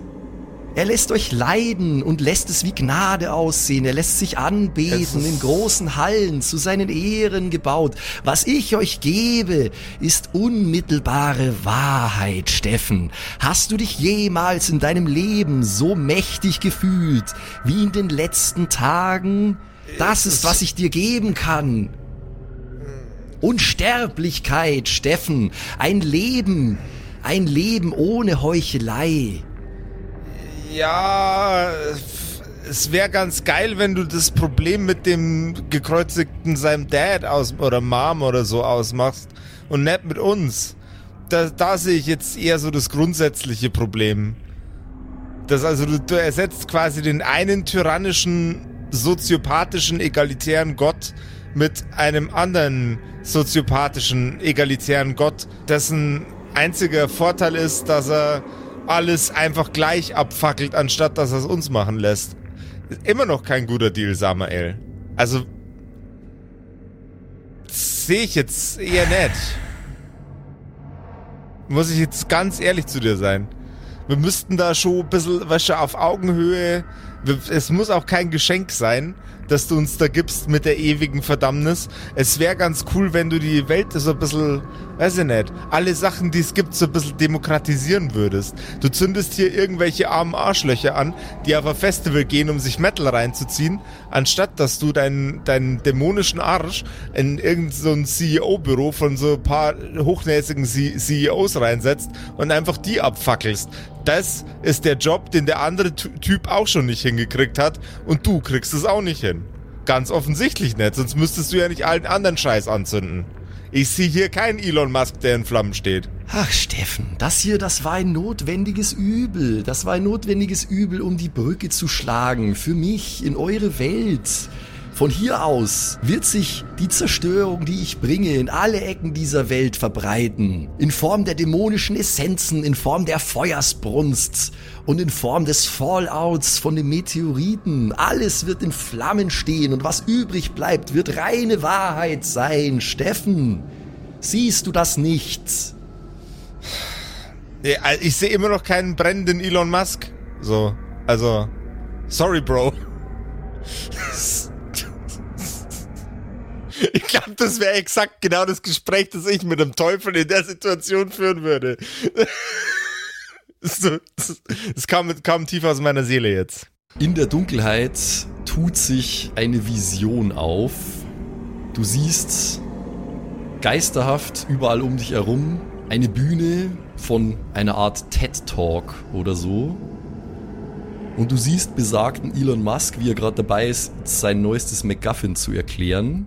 Er lässt euch leiden und lässt es wie Gnade aussehen. Er lässt sich anbeten in großen Hallen zu seinen Ehren gebaut. Was ich euch gebe, ist unmittelbare Wahrheit, Steffen. Hast du dich jemals in deinem Leben so mächtig gefühlt wie in den letzten Tagen? Das ist, was ich dir geben kann. Unsterblichkeit, Steffen. Ein Leben. Ein Leben ohne Heuchelei. Ja, es wäre ganz geil, wenn du das Problem mit dem gekreuzigten seinem Dad aus oder Mom oder so ausmachst und nicht mit uns. Da, da sehe ich jetzt eher so das grundsätzliche Problem. Das also du, du ersetzt quasi den einen tyrannischen, soziopathischen, egalitären Gott mit einem anderen soziopathischen, egalitären Gott, dessen einziger Vorteil ist, dass er alles einfach gleich abfackelt, anstatt dass er es uns machen lässt. Ist immer noch kein guter Deal, Samael. Also sehe ich jetzt eher nicht. Muss ich jetzt ganz ehrlich zu dir sein. Wir müssten da schon ein bisschen, weißt auf Augenhöhe. Es muss auch kein Geschenk sein, dass du uns da gibst mit der ewigen Verdammnis. Es wäre ganz cool, wenn du die Welt so ein bisschen, weiß ich nicht, alle Sachen, die es gibt, so ein bisschen demokratisieren würdest. Du zündest hier irgendwelche armen Arschlöcher an, die auf ein Festival gehen, um sich Metal reinzuziehen, anstatt dass du deinen, deinen dämonischen Arsch in irgendein so CEO-Büro von so ein paar hochnäsigen CEOs reinsetzt und einfach die abfackelst. Das ist der Job, den der andere Typ auch schon nicht hingekriegt hat und du kriegst es auch nicht hin. Ganz offensichtlich nicht, sonst müsstest du ja nicht allen anderen Scheiß anzünden. Ich sehe hier keinen Elon Musk, der in Flammen steht. Ach, Steffen, das hier, das war ein notwendiges Übel. Das war ein notwendiges Übel, um die Brücke zu schlagen. Für mich, in eure Welt. Von hier aus wird sich die Zerstörung, die ich bringe, in alle Ecken dieser Welt verbreiten. In Form der dämonischen Essenzen, in Form der Feuersbrunst und in Form des Fallouts von den Meteoriten. Alles wird in Flammen stehen und was übrig bleibt, wird reine Wahrheit sein. Steffen, siehst du das nicht? Ich sehe immer noch keinen brennenden Elon Musk. So, also, sorry, Bro. Ich glaube, das wäre exakt genau das Gespräch, das ich mit dem Teufel in der Situation führen würde. Es kam, kam tief aus meiner Seele jetzt. In der Dunkelheit tut sich eine Vision auf. Du siehst geisterhaft überall um dich herum eine Bühne von einer Art TED Talk oder so. Und du siehst besagten Elon Musk, wie er gerade dabei ist, sein neuestes MacGuffin zu erklären.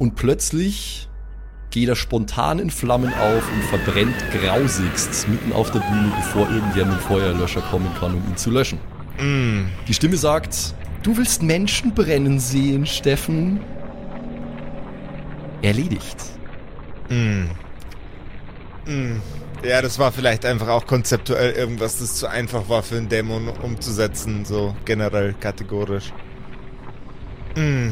Und plötzlich geht er spontan in Flammen auf und verbrennt grausigst mitten auf der Bühne, bevor irgendwer mit Feuerlöscher kommen kann, um ihn zu löschen. Mm. Die Stimme sagt, du willst Menschen brennen sehen, Steffen. Erledigt. Mm. Mm. Ja, das war vielleicht einfach auch konzeptuell irgendwas, das zu einfach war für einen Dämon umzusetzen, so generell kategorisch. Mm.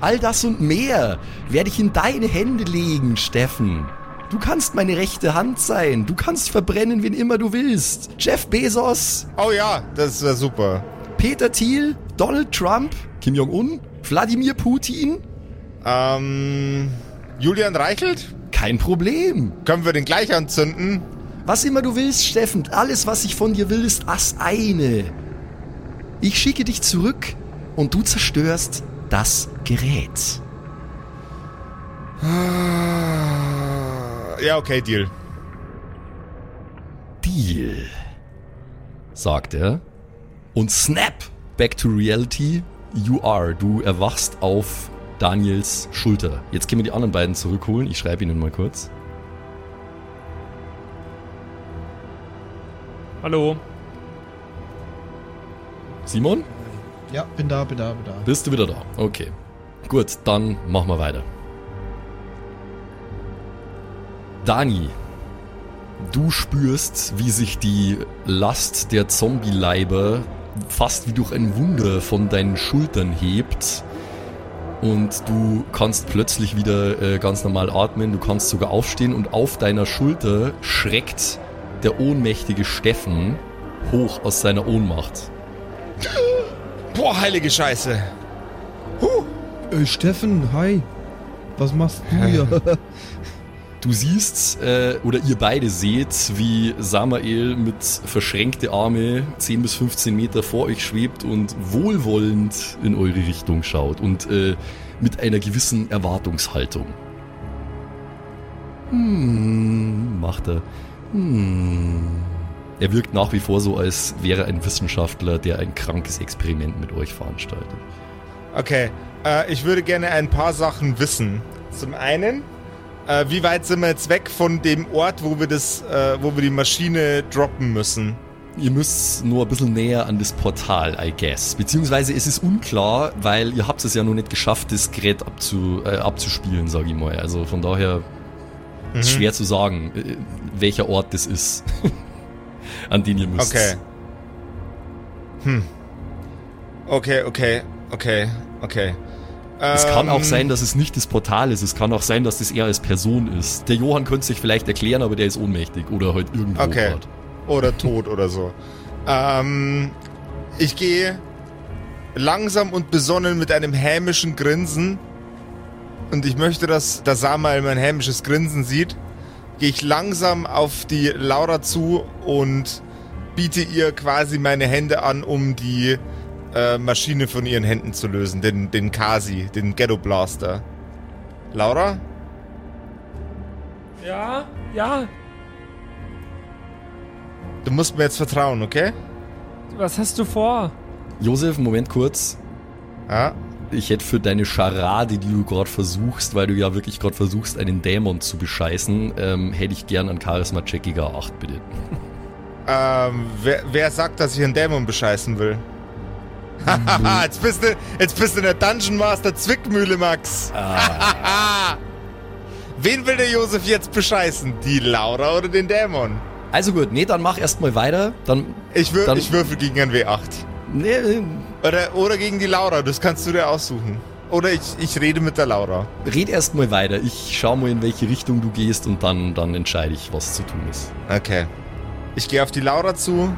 All das und mehr werde ich in deine Hände legen, Steffen. Du kannst meine rechte Hand sein. Du kannst verbrennen, wen immer du willst. Jeff Bezos. Oh ja, das wäre super. Peter Thiel, Donald Trump, Kim Jong-un, Wladimir Putin. Ähm, Julian Reichelt? Kein Problem. Können wir den gleich anzünden? Was immer du willst, Steffen. Alles, was ich von dir will, ist das eine. Ich schicke dich zurück und du zerstörst das Gerät. Ja, okay, Deal. Deal, sagt er. Und snap, back to reality, you are. Du erwachst auf Daniels Schulter. Jetzt können wir die anderen beiden zurückholen. Ich schreibe ihnen mal kurz. Hallo. Simon? Ja, bin da, bin da, bin da. Bist du wieder da? Okay. Gut, dann machen wir weiter. Dani, du spürst, wie sich die Last der Zombie-Leiber fast wie durch ein Wunder von deinen Schultern hebt. Und du kannst plötzlich wieder äh, ganz normal atmen, du kannst sogar aufstehen und auf deiner Schulter schreckt der ohnmächtige Steffen hoch aus seiner Ohnmacht. Boah, heilige Scheiße. Äh, Steffen, hi. Was machst du hier? Du siehst, äh, oder ihr beide seht, wie Samael mit verschränkte Arme 10 bis 15 Meter vor euch schwebt und wohlwollend in eure Richtung schaut und äh, mit einer gewissen Erwartungshaltung. Hm, macht er. Hm. Er wirkt nach wie vor so, als wäre ein Wissenschaftler, der ein krankes Experiment mit euch veranstaltet. Okay, äh, ich würde gerne ein paar Sachen wissen. Zum einen, äh, wie weit sind wir jetzt weg von dem Ort, wo wir das, äh, wo wir die Maschine droppen müssen? Ihr müsst nur ein bisschen näher an das Portal, I guess. Beziehungsweise es ist unklar, weil ihr habt es ja noch nicht geschafft, das Gerät abzu, äh, abzuspielen, sage ich mal. Also von daher ist schwer zu sagen, äh, welcher Ort das ist, an den ihr müsst. Okay. Hm. Okay, okay, okay, okay. Es kann auch Ähm, sein, dass es nicht das Portal ist. Es kann auch sein, dass das eher als Person ist. Der Johann könnte sich vielleicht erklären, aber der ist ohnmächtig oder halt irgendwo Okay. grad. Oder tot oder so. Ähm, ich gehe langsam und besonnen mit einem hämischen Grinsen. Und ich möchte, dass der Samuel mein hämisches Grinsen sieht. Gehe ich langsam auf die Laura zu und biete ihr quasi meine Hände an, um die äh, Maschine von ihren Händen zu lösen. Den, den Kasi, den Ghetto Blaster. Laura? Ja, ja. Du musst mir jetzt vertrauen, okay? Was hast du vor? Josef, Moment kurz. Ja. Ich hätte für deine Scharade, die du gerade versuchst, weil du ja wirklich gerade versuchst, einen Dämon zu bescheißen, ähm, hätte ich gern an Charisma Checkiger 8, bitte. Ähm, wer, wer sagt, dass ich einen Dämon bescheißen will? Hahaha, jetzt bist du, jetzt bist du in der Dungeon Master Zwickmühle, Max. Wen will der Josef jetzt bescheißen? Die Laura oder den Dämon? Also gut, nee, dann mach erstmal weiter. Dann, Ich, wür Dann- ich würfel gegen ein W8. nee, äh, Oder, oder gegen die Laura, das kannst du dir aussuchen. Oder ich, ich rede mit der Laura. red erstmal weiter. Ich schau mal, in welche Richtung du gehst und dann, dann entscheide ich, was zu tun ist. Okay. Ich gehe auf die Laura zu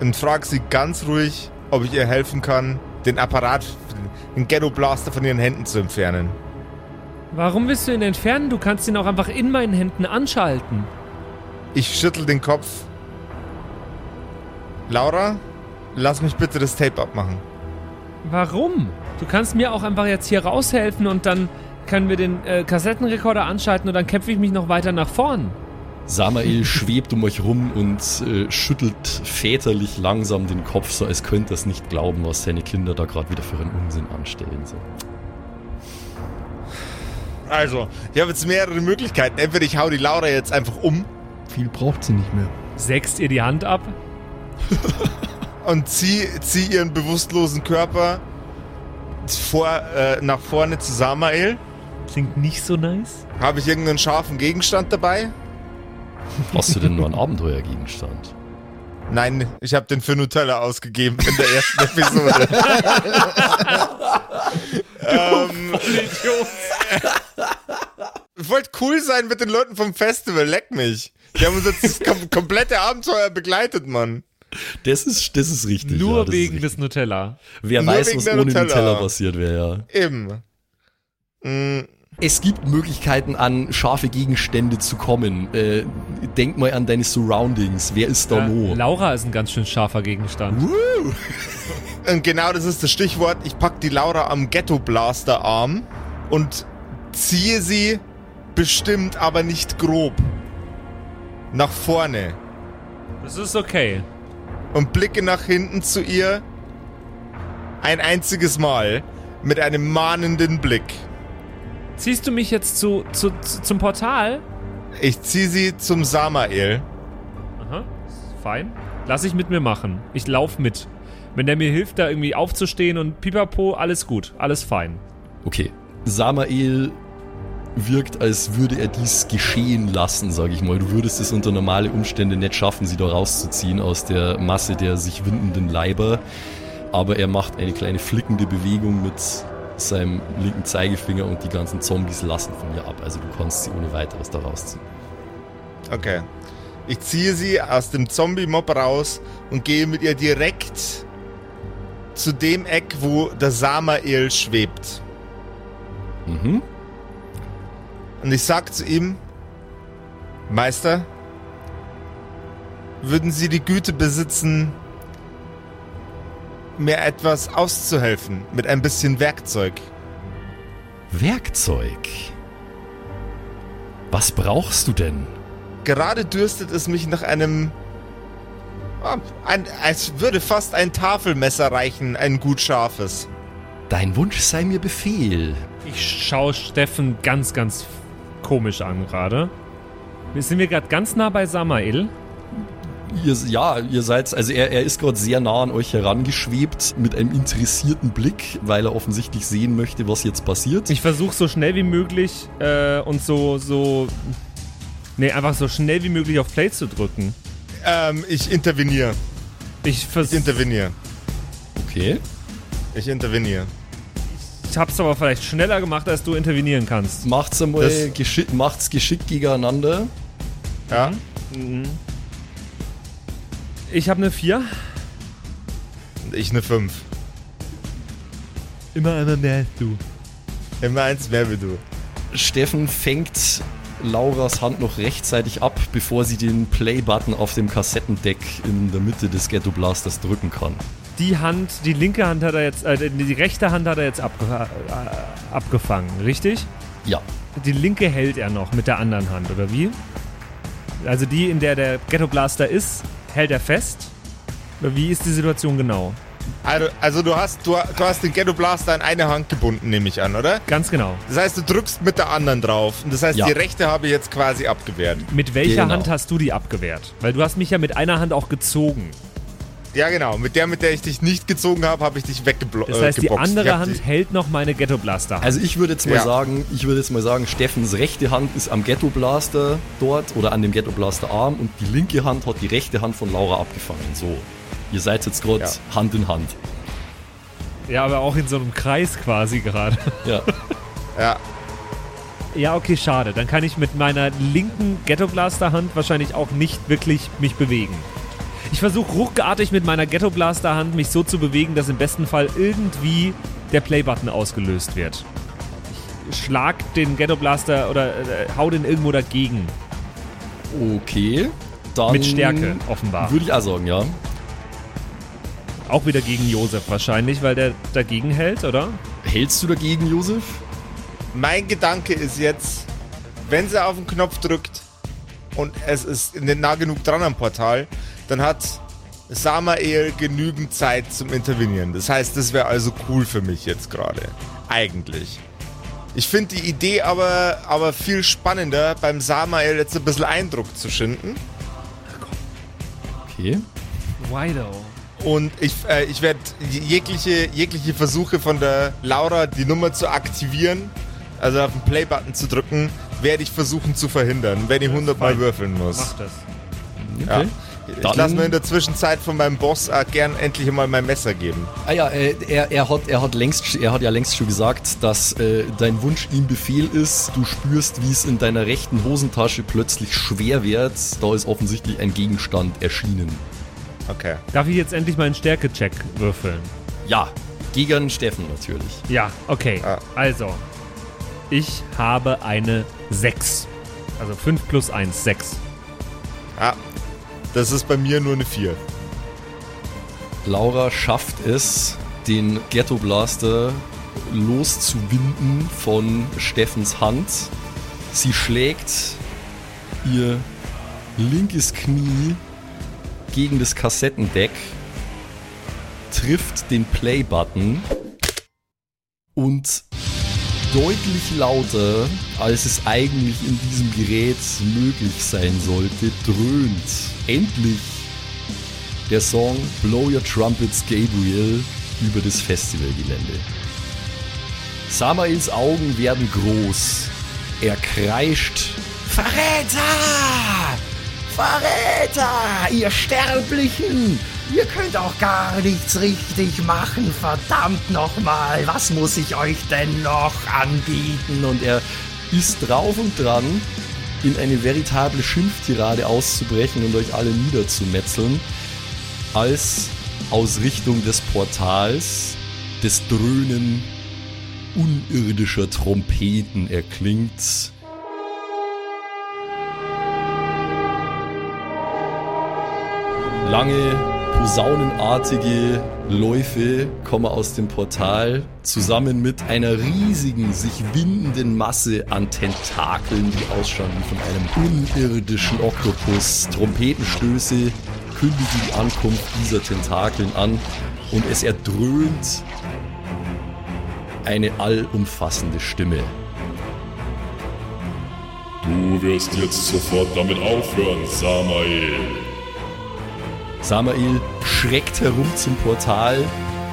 und frage sie ganz ruhig, ob ich ihr helfen kann, den Apparat, den Ghetto Blaster von ihren Händen zu entfernen. Warum willst du ihn entfernen? Du kannst ihn auch einfach in meinen Händen anschalten. Ich schüttel den Kopf. Laura, lass mich bitte das Tape abmachen. Warum? Du kannst mir auch einfach jetzt hier raushelfen und dann können wir den äh, Kassettenrekorder anschalten und dann kämpfe ich mich noch weiter nach vorn. Samael schwebt um euch rum und äh, schüttelt väterlich langsam den Kopf, so als könnte es nicht glauben, was seine Kinder da gerade wieder für einen Unsinn anstellen. So. Also, ich habe jetzt mehrere Möglichkeiten. Entweder ich hau die Laura jetzt einfach um Viel braucht sie nicht mehr. Sägst ihr die Hand ab? und zieh, zieh ihren bewusstlosen Körper vor, äh, nach vorne zu Samael. Klingt nicht so nice. Habe ich irgendeinen scharfen Gegenstand dabei? Hast du denn nur einen Abenteuergegenstand? Nein, ich habe den für Nutella ausgegeben in der ersten Episode. ähm, ich wollte cool sein mit den Leuten vom Festival, leck mich. Die haben uns jetzt das kom komplette Abenteuer begleitet, Mann. Das ist, das ist richtig. Nur ja, das ist wegen richtig. des Nutella. Wer Nur weiß, was ohne Nutella. Nutella passiert wäre, ja. Eben. Mm, Es gibt Möglichkeiten, an scharfe Gegenstände zu kommen. Äh, denk mal an deine Surroundings. Wer ist da Ja, no? Laura ist ein ganz schön scharfer Gegenstand. Und genau das ist das Stichwort. Ich pack die Laura am Ghetto Blaster Arm und ziehe sie bestimmt, aber nicht grob nach vorne Das ist okay. Und blicke nach hinten zu ihr ein einziges Mal mit einem mahnenden Blick. Ziehst du mich jetzt zu, zu, zu, zum Portal? Ich ziehe sie zum Samael. Aha, fein. Lass ich mit mir machen. Ich lauf mit. Wenn der mir hilft, da irgendwie aufzustehen und pipapo, alles gut, alles fein. Okay. Samael wirkt, als würde er dies geschehen lassen, sage ich mal. Du würdest es unter normale Umstände nicht schaffen, sie da rauszuziehen aus der Masse der sich windenden Leiber. Aber er macht eine kleine flickende Bewegung mit seinem linken Zeigefinger und die ganzen Zombies lassen von ihr ab. Also du kannst sie ohne weiteres da rausziehen. Okay. Ich ziehe sie aus dem Zombie-Mob raus und gehe mit ihr direkt zu dem Eck, wo der Samael schwebt. Mhm. Und ich sag zu ihm, Meister, würden Sie die Güte besitzen, mir etwas auszuhelfen mit ein bisschen Werkzeug? Werkzeug. Was brauchst du denn? Gerade dürstet es mich nach einem. ah, ein, es würde fast ein Tafelmesser reichen, ein gut scharfes. Dein Wunsch sei mir Befehl. Ich schaue Steffen ganz, ganz komisch an gerade. Sind wir gerade ganz nah bei Samael? Ihr, ja, ihr seid, also er, er ist gerade sehr nah an euch herangeschwebt mit einem interessierten Blick, weil er offensichtlich sehen möchte, was jetzt passiert. Ich versuche so schnell wie möglich äh, und so, so. Nee, einfach so schnell wie möglich auf Play zu drücken. Ähm, ich interveniere. Ich Ich versuche. interveniere. Okay. Ich interveniere. Ich hab's aber vielleicht schneller gemacht, als du intervenieren kannst. Macht's einmal Das- geschick, macht's geschickt gegeneinander. Ja? Ich habe eine 4. Und ich eine 5. Immer einer mehr als du. Immer eins mehr wie du. Steffen fängt Lauras Hand noch rechtzeitig ab, bevor sie den Play-Button auf dem Kassettendeck in der Mitte des Ghetto Blasters drücken kann. Die Hand, die linke Hand hat er jetzt, äh, die rechte Hand hat er jetzt abge äh, abgefangen, richtig? Ja, Die linke hält er noch mit der anderen Hand, oder wie? Also die, in der der Ghetto Blaster ist, hält er fest? Oder wie ist die Situation genau? Also, also du hast du, du hast den Ghetto Blaster in eine Hand gebunden, nehme ich an, oder? Ganz genau. Das heißt, du drückst mit der anderen drauf. Und das heißt, Ja. die rechte habe ich jetzt quasi abgewehrt. Mit welcher Genau. Hand hast du die abgewehrt? Weil du hast mich ja mit einer Hand auch gezogen. Ja, genau. Mit der, mit der ich dich nicht gezogen habe, habe ich dich weggeblockt. Das heißt, die Äh. Ich andere Hand die- hält noch meine Ghetto Blaster. Hand. also ich würde jetzt mal Ja. sagen, ich würde jetzt mal sagen, Steffens rechte Hand ist am Ghetto Blaster dort oder an dem Ghetto Blaster Arm und die linke Hand hat die rechte Hand von Laura abgefangen. So, ihr seid jetzt gerade Ja. Hand in Hand. ja, aber auch in so einem Kreis quasi gerade. Ja, Ja. Ja, okay, schade. Dann kann ich mit meiner linken Ghetto Blaster Hand wahrscheinlich auch nicht wirklich mich bewegen. Ich versuche ruckartig mit meiner Ghetto Blaster Hand mich so zu bewegen, dass im besten Fall irgendwie der Play-Button ausgelöst wird. Ich schlag den Ghetto Blaster oder äh, hau den irgendwo dagegen. okay. Dann Mit Stärke, offenbar. Würde ich auch sagen, ja. Auch wieder gegen Josef wahrscheinlich, weil der dagegen hält, oder? Hältst du dagegen, Josef? Mein Gedanke ist jetzt, wenn sie auf den Knopf drückt und es ist nah genug dran am Portal, dann hat Samael genügend Zeit zum Intervenieren. Das heißt, das wäre also cool für mich jetzt gerade. Eigentlich. Ich finde die Idee aber, aber viel spannender, beim Samael jetzt ein bisschen Eindruck zu schinden. Okay. Wido. Und ich, äh, ich werde jegliche, jegliche Versuche von der Laura, die Nummer zu aktivieren, also auf den Play-Button zu drücken, werde ich versuchen zu verhindern, wenn ich 100 Mal würfeln muss. Mach das. Ja. Okay. Ich Dann- lasse mir in der Zwischenzeit von meinem Boss auch gern endlich mal mein Messer geben. Ah ja, äh, er, er, hat, er, hat längst, er hat ja längst schon gesagt, dass äh, dein Wunsch ihm Befehl ist. Du spürst, wie es in deiner rechten Hosentasche plötzlich schwer wird. Da ist offensichtlich ein Gegenstand erschienen. Okay. Darf ich jetzt endlich meinen Stärke-Check würfeln? Ja, gegen Steffen natürlich. Ja, okay. Ah. Also, ich habe eine 6. Also 5 plus 1, 6. Ah, das ist bei mir nur eine 4. Laura schafft es, den Ghetto Blaster loszuwinden von Steffens Hand. Sie schlägt ihr linkes Knie gegen das Kassettendeck, trifft den Play-Button und deutlich lauter, als es eigentlich in diesem Gerät möglich sein sollte, dröhnt endlich der Song Blow Your Trumpets Gabriel über das Festivalgelände. Samaels Augen werden groß. Er kreischt. Verräter! Verräter! Ihr Sterblichen! Ihr könnt auch gar nichts richtig machen, verdammt nochmal! Was muss ich euch denn noch anbieten? Und er ist drauf und dran, in eine veritable Schimpftirade auszubrechen und euch alle niederzumetzeln, als aus Richtung des Portals das Dröhnen unirdischer Trompeten erklingt. Lange, posaunenartige Läufe kommen aus dem Portal zusammen mit einer riesigen, sich windenden Masse an Tentakeln, die ausschauen wie von einem unirdischen Oktopus. Trompetenstöße kündigen die Ankunft dieser Tentakeln an und es erdröhnt eine allumfassende Stimme. Du wirst jetzt sofort damit aufhören, Samael. Samael schreckt herum zum Portal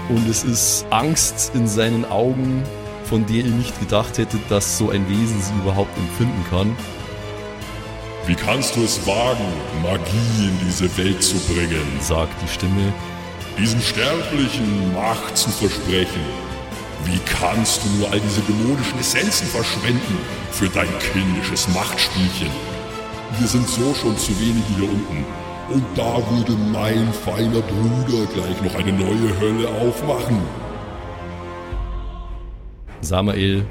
und es ist Angst in seinen Augen, von der ihr nicht gedacht hättet, dass so ein Wesen sie überhaupt empfinden kann. Wie kannst du es wagen, Magie in diese Welt zu bringen? sagt die Stimme. Diesen Sterblichen Macht zu versprechen. Wie kannst du nur all diese dämonischen Essenzen verschwenden für dein kindisches Machtspielchen? Wir sind so schon zu wenig hier unten. Und da würde mein feiner Bruder gleich noch eine neue Hölle aufmachen. Samael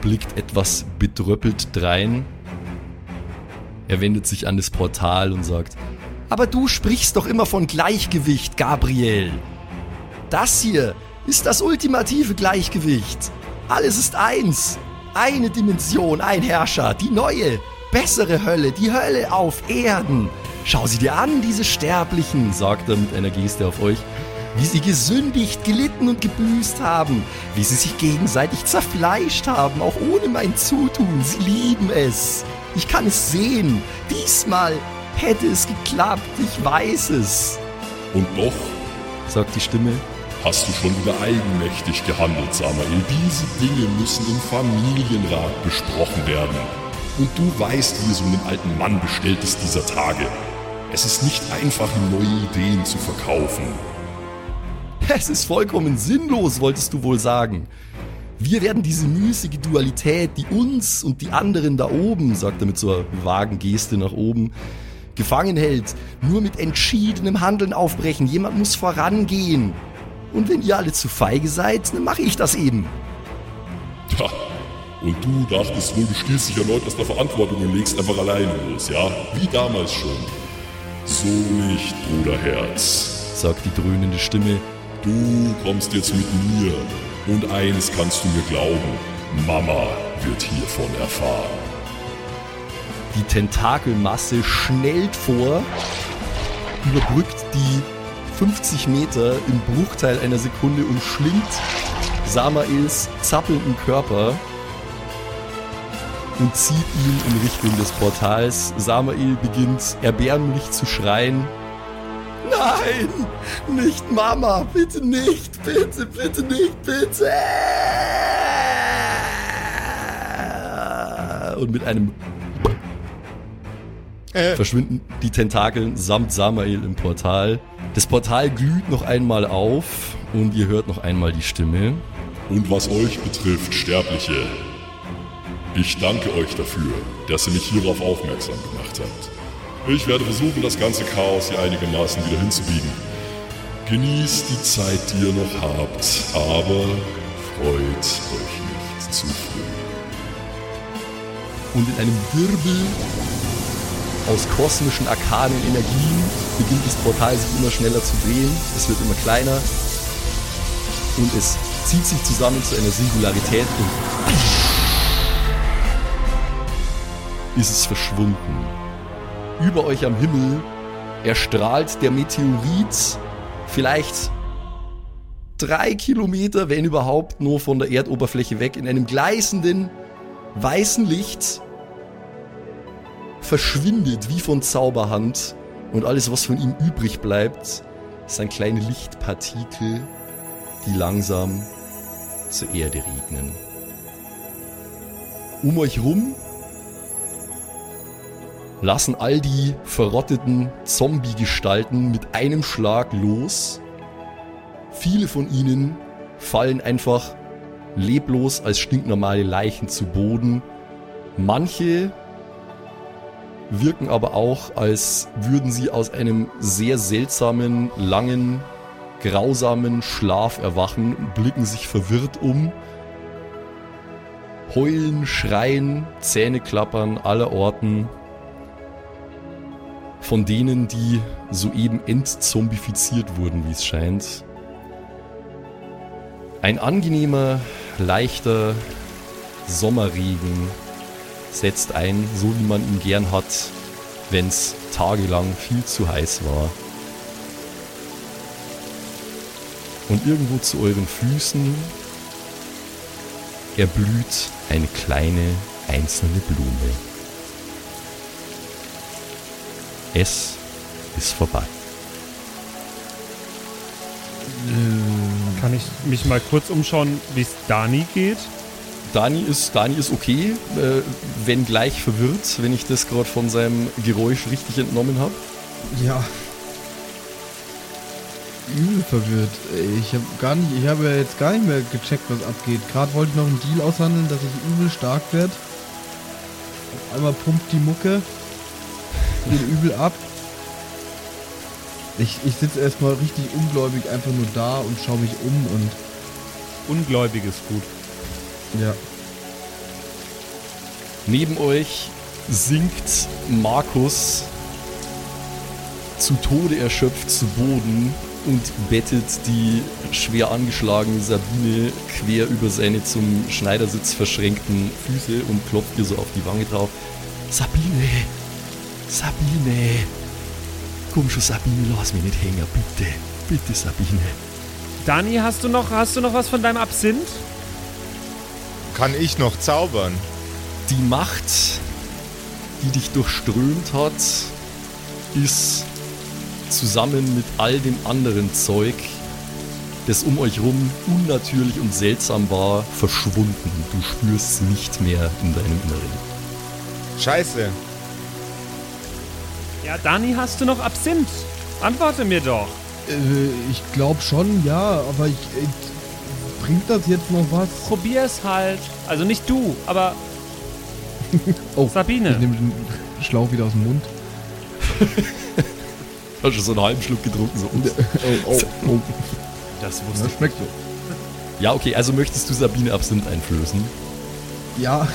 blickt etwas bedröppelt drein. Er wendet sich an das Portal und sagt, aber du sprichst doch immer von Gleichgewicht, Gabriel. Das hier ist das ultimative Gleichgewicht. Alles ist eins. Eine Dimension, ein Herrscher, die neue, bessere Hölle, die Hölle auf Erden. Schau sie dir an, diese Sterblichen, sagt er mit einer Geste auf euch, wie sie gesündigt, gelitten und gebüßt haben, wie sie sich gegenseitig zerfleischt haben, auch ohne mein Zutun. Sie lieben es. Ich kann es sehen. Diesmal hätte es geklappt, ich weiß es. Und doch sagt die Stimme, hast du schon wieder eigenmächtig gehandelt, Samael. Diese Dinge müssen im Familienrat besprochen werden. Und du weißt, wie es um den alten Mann bestellt ist dieser Tage. Es ist nicht einfach, neue Ideen zu verkaufen. Es ist vollkommen sinnlos, wolltest du wohl sagen. Wir werden diese müßige Dualität, die uns und die anderen da oben, sagt er mit so einer vagen Geste nach oben, gefangen hält, nur mit entschiedenem Handeln aufbrechen. Jemand muss vorangehen. Und wenn ihr alle zu feige seid, dann mache ich das eben. Ha. Und du dachtest wohl, du stehst dich erneut aus der Verantwortung und legst einfach alleine los, ja? Wie damals schon. So nicht, Bruderherz, sagt die dröhnende Stimme. Du kommst jetzt mit mir. Und eines kannst du mir glauben, Mama wird hiervon erfahren. Die Tentakelmasse schnellt vor, überbrückt die 50 Meter im Bruchteil einer Sekunde und schlingt Samaels zappelnden Körper und zieht ihn in Richtung des Portals. Samael beginnt erbärmlich zu schreien. Nein, nicht Mama, bitte nicht, bitte, bitte nicht, bitte. Und mit einem Äh, verschwinden die Tentakeln samt Samael im Portal. Das Portal glüht noch einmal auf und ihr hört noch einmal die Stimme. Und was euch betrifft, Sterbliche, ich danke euch dafür, dass ihr mich hierauf aufmerksam gemacht habt. Ich werde versuchen, das ganze Chaos hier einigermaßen wieder hinzubiegen. Genießt die Zeit, die ihr noch habt, aber freut euch nicht zu früh. Und in einem Wirbel aus kosmischen, arkanen Energien beginnt das Portal sich immer schneller zu drehen. Es wird immer kleiner und es zieht sich zusammen zu einer Singularität und ist es verschwunden. Über euch am Himmel erstrahlt der Meteorit vielleicht drei Kilometer, wenn überhaupt, nur von der Erdoberfläche weg in einem gleißenden, weißen Licht verschwindet wie von Zauberhand und alles, was von ihm übrig bleibt, sind kleine Lichtpartikel, die langsam zur Erde regnen. Um euch rum lassen all die verrotteten Zombie-Gestalten mit einem Schlag los. Viele von ihnen fallen einfach leblos als stinknormale Leichen zu Boden. Manche wirken aber auch, als würden sie aus einem sehr seltsamen, langen, grausamen Schlaf erwachen, blicken sich verwirrt um, heulen, schreien, Zähne klappern aller Orten. Von denen, die soeben entzombifiziert wurden, wie es scheint. Ein angenehmer, leichter Sommerregen setzt ein, so wie man ihn gern hat, wenn es tagelang viel zu heiß war. Und irgendwo zu euren Füßen erblüht eine kleine einzelne Blume. Es ist vorbei. Kann ich mich mal kurz umschauen, wie es Dani geht? Dani ist, Dani ist okay, äh, wenn gleich verwirrt, wenn ich das gerade von seinem Geräusch richtig entnommen habe. Ja. Übel verwirrt. Ich habe gar nicht, ich habe ja jetzt gar nicht mehr gecheckt, was abgeht. Gerade wollte ich noch einen Deal aushandeln, dass ich übel stark werde. Auf einmal pumpt die Mucke. Geht übel ab. Ich, ich sitze erstmal richtig ungläubig einfach nur da und schaue mich um und Ungläubig ist gut. ja. Neben euch sinkt Markus zu Tode erschöpft zu Boden und bettet die schwer angeschlagene Sabine quer über seine zum Schneidersitz verschränkten Füße und klopft ihr so auf die Wange drauf. Sabine! Sabine! Komm schon, Sabine, lass mich nicht hängen, bitte. Bitte, Sabine. Dani, hast du noch, hast du noch was von deinem Absinth? Kann ich noch zaubern? Die Macht, die dich durchströmt hat, ist zusammen mit all dem anderen Zeug, das um euch rum unnatürlich und seltsam war, verschwunden. Du spürst es nicht mehr in deinem Inneren. Scheiße. Ja, Dani, hast du noch Absinth? Antworte mir doch. Äh, ich glaube schon, ja, aber ich. Äh, bringt das jetzt noch was? Probier es halt. Also nicht du, aber Oh, Sabine. Ich nehme den Schlauch wieder aus dem Mund. Hast schon so einen halben Schluck getrunken, so. Oh, oh, oh. das Das schmeckt so. Ja, okay, also möchtest du Sabine Absinth einflößen? Ja,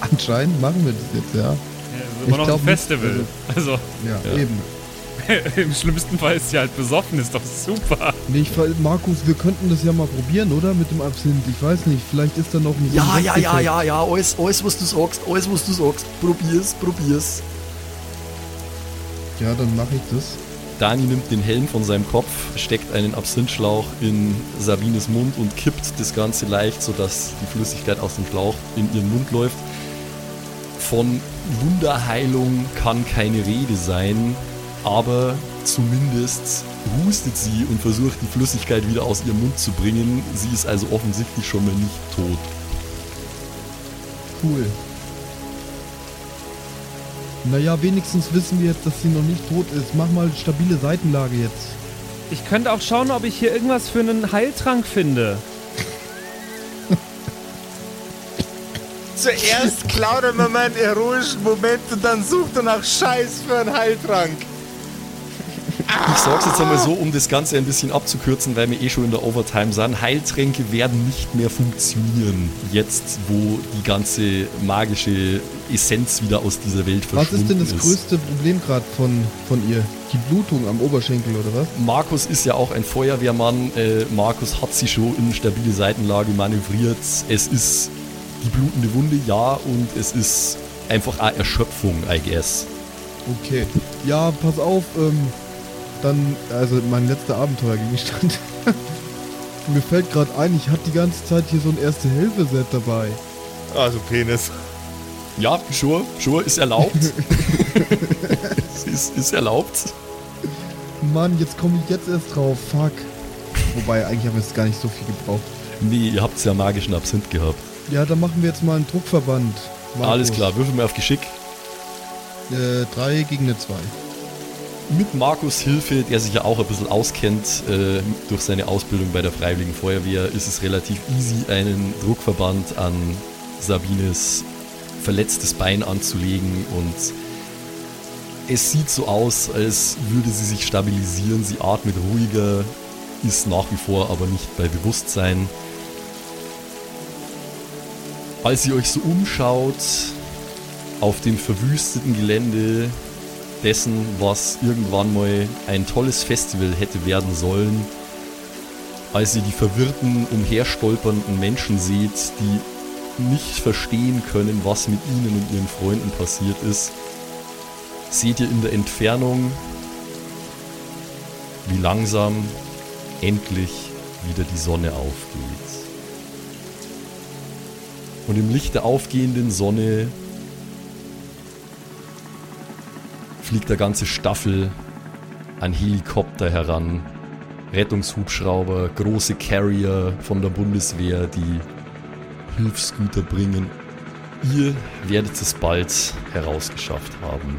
anscheinend machen wir das jetzt, ja. Ja, Ich immer noch glaub ein nicht, Festival. Also, Ja, Ja. eben. im schlimmsten Fall ist sie halt besoffen, ist doch super. Nee, ich, ver- Markus, wir könnten das ja mal probieren, oder? Mit dem Absinth. Ich weiß nicht, vielleicht ist da noch ein Ja, ja, ja, ja, ja, alles, alles, was du sagst, alles, was du sagst. Probier's, probier's. Ja, dann mache ich das. Dani nimmt den Helm von seinem Kopf, steckt einen Absinthschlauch in Sabines Mund und kippt das Ganze leicht, sodass die Flüssigkeit aus dem Schlauch in ihren Mund läuft. Von Wunderheilung kann keine Rede sein, aber zumindest hustet sie und versucht die Flüssigkeit wieder aus ihrem Mund zu bringen. Sie ist also offensichtlich schon mal nicht tot. Cool. Naja, wenigstens wissen wir jetzt, dass sie noch nicht tot ist. Mach mal stabile Seitenlage jetzt. Ich könnte auch schauen, ob ich hier irgendwas für einen Heiltrank finde. Zuerst klaut er mir meinen heroischen Moment und dann sucht er nach Scheiß für einen Heiltrank. Ich sag's jetzt einmal so, um das Ganze ein bisschen abzukürzen, weil wir eh schon in der Overtime sind. Heiltränke werden nicht mehr funktionieren, jetzt wo die ganze magische Essenz wieder aus dieser Welt Was verschwunden ist denn das größte Problem gerade von, von ihr? Die Blutung am Oberschenkel oder was? Markus ist ja auch ein Feuerwehrmann. Äh, Markus hat sie schon in stabile Seitenlage manövriert. Es ist die blutende Wunde, ja, und es ist einfach eine Erschöpfung, I guess. Okay. Ja, pass auf, ähm, dann, also mein letzter Abenteuergegenstand. Mir fällt gerade ein, ich hatte die ganze Zeit hier so ein Erste-Hilfe-Set dabei. Also Penis. Ja, sure, sure, ist erlaubt. es ist, ist erlaubt. Mann, jetzt komme ich jetzt erst drauf. Fuck. Wobei, eigentlich habe ich jetzt gar nicht so viel gebraucht. Nee, ihr habt ja magischen Absinth gehabt. Ja, dann machen wir jetzt mal einen Druckverband. Markus. Alles klar, würfel mal auf Geschick. Äh, drei gegen eine zwei. Mit Markus Hilfe, der sich ja auch ein bisschen auskennt äh, durch seine Ausbildung bei der Freiwilligen Feuerwehr, ist es relativ easy, einen Druckverband an Sabines verletztes Bein anzulegen und es sieht so aus, als würde sie sich stabilisieren. Sie atmet ruhiger, ist nach wie vor aber nicht bei Bewusstsein. Als ihr euch so umschaut auf dem verwüsteten Gelände dessen, was irgendwann mal ein tolles Festival hätte werden sollen, als ihr die verwirrten, umherstolpernden Menschen seht, die nicht verstehen können, was mit ihnen und ihren Freunden passiert ist, seht ihr in der Entfernung, wie langsam endlich wieder die Sonne aufgeht. Und im Licht der aufgehenden Sonne fliegt der ganze Staffel an Helikopter heran. Rettungshubschrauber, große Carrier von der Bundeswehr, die Hilfsgüter bringen. Ihr werdet es bald herausgeschafft haben.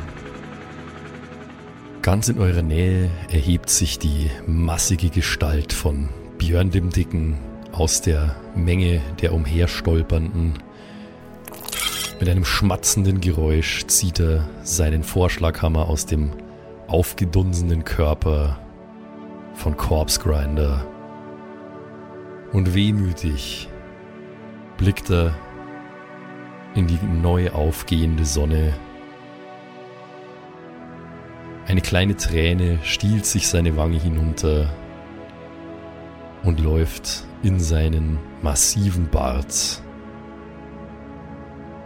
Ganz in eurer Nähe erhebt sich die massige Gestalt von Björn dem Dicken aus der Menge der Umherstolpernden. Mit einem schmatzenden Geräusch zieht er seinen Vorschlaghammer aus dem aufgedunsenen Körper von Corpse Grinder. Und wehmütig blickt er in die neu aufgehende Sonne. Eine kleine Träne stiehlt sich seine Wange hinunter und läuft in seinen massiven Bart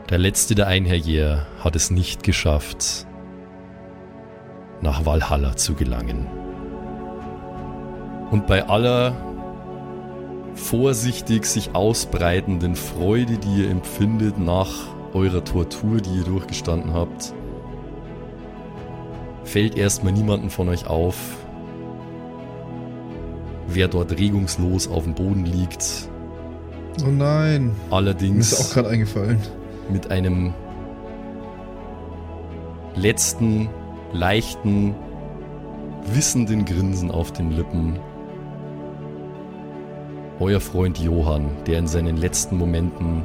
der letzte der Einherjäger hat es nicht geschafft, nach Valhalla zu gelangen. Und bei aller vorsichtig sich ausbreitenden Freude, die ihr empfindet nach eurer Tortur, die ihr durchgestanden habt, fällt erstmal niemanden von euch auf, wer dort regungslos auf dem Boden liegt. Oh nein. Allerdings. Mir ist auch gerade eingefallen mit einem letzten, leichten, wissenden Grinsen auf den Lippen. Euer Freund Johann, der in seinen letzten Momenten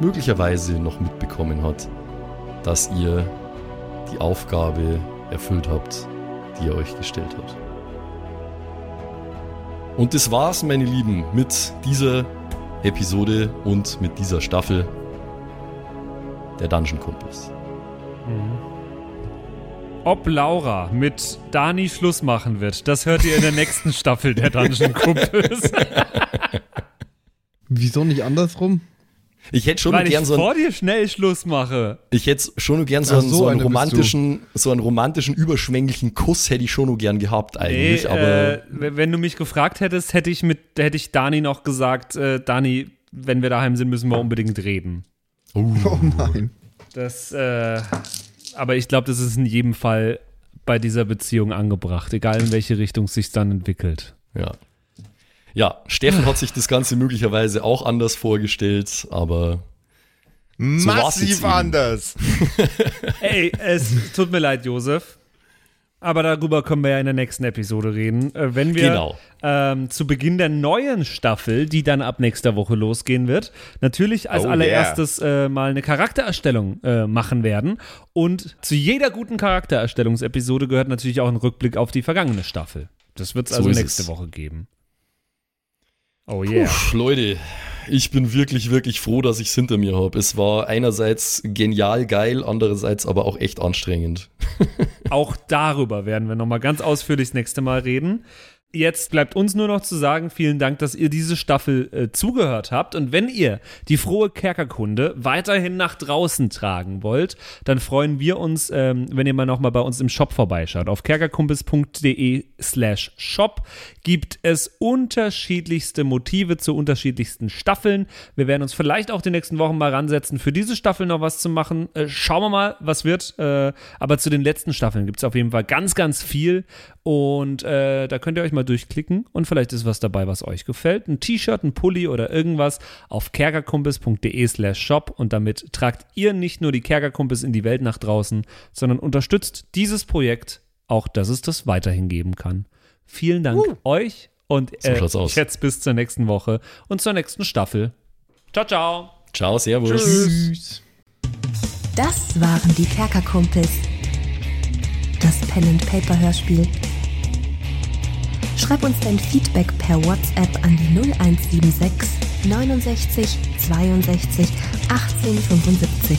möglicherweise noch mitbekommen hat, dass ihr die Aufgabe erfüllt habt, die er euch gestellt hat. Und das war's, meine Lieben, mit dieser Episode und mit dieser Staffel der Dungeon Kumpels. Mhm. Ob Laura mit Dani Schluss machen wird, das hört ihr in der nächsten Staffel der Dungeon Kumpels. Wieso nicht andersrum? Ich hätte schon Weil gern ich so vor dir schnell Schluss mache. Ich hätte schon gern so, Ach, einen, so so einen romantischen, so einen romantischen, überschwänglichen Kuss hätte ich schon gern gehabt eigentlich, Nee, aber äh, wenn du mich gefragt hättest, hätte ich mit, hätte ich Dani noch gesagt, äh, Dani, wenn wir daheim sind, müssen wir unbedingt reden. uh, Oh nein. Das, äh, aber ich glaube, das ist in jedem Fall bei dieser Beziehung angebracht, egal in welche Richtung es sich dann entwickelt. ja. Ja, Steffen hat sich das Ganze möglicherweise auch anders vorgestellt, aber jetzt Massiv anders. Ey, es tut mir leid, Josef. Aber darüber können wir ja in der nächsten Episode reden. Äh, wenn wir Genau. ähm, zu Beginn der neuen Staffel, die dann ab nächster Woche losgehen wird, natürlich als Oh, allererstes äh, mal eine Charaktererstellung äh, machen werden. Und zu jeder guten Charaktererstellungsepisode gehört natürlich auch ein Rückblick auf die vergangene Staffel. Das wird es So also nächste es. Woche geben. Oh yeah. Puh, Leute, ich bin wirklich, wirklich froh, dass ich es hinter mir habe. Es war einerseits genial geil, andererseits aber auch echt anstrengend. Auch darüber werden wir nochmal ganz ausführlich das nächste Mal reden. Jetzt bleibt uns nur noch zu sagen, vielen Dank, dass ihr diese Staffel äh, zugehört habt. Und wenn ihr die frohe Kerkerkunde weiterhin nach draußen tragen wollt, dann freuen wir uns, ähm, wenn ihr mal nochmal bei uns im Shop vorbeischaut. Auf kerkerkumpels.de slash shop gibt es unterschiedlichste Motive zu unterschiedlichsten Staffeln. Wir werden uns vielleicht auch die nächsten Wochen mal ransetzen, für diese Staffel noch was zu machen. Äh, schauen wir mal, was wird. Äh, aber zu den letzten Staffeln gibt es auf jeden Fall ganz, ganz viel. Und äh, da könnt ihr euch mal mal durchklicken und vielleicht ist was dabei, was euch gefällt. Ein T-Shirt, ein Pulli oder irgendwas auf kerkerkumpis.de slash shop und damit tragt ihr nicht nur die Kerkerkumpis in die Welt nach draußen, sondern unterstützt dieses Projekt auch, dass es das weiterhin geben kann. Vielen Dank uh. euch und äh, so jetzt bis zur nächsten Woche und zur nächsten Staffel. Ciao, ciao. Ciao, servus. Tschüss. Das waren die Kerkerkumpels. Das Pen and Paper Hörspiel. Schreib uns dein Feedback per WhatsApp an die 0176 69 62 18 75.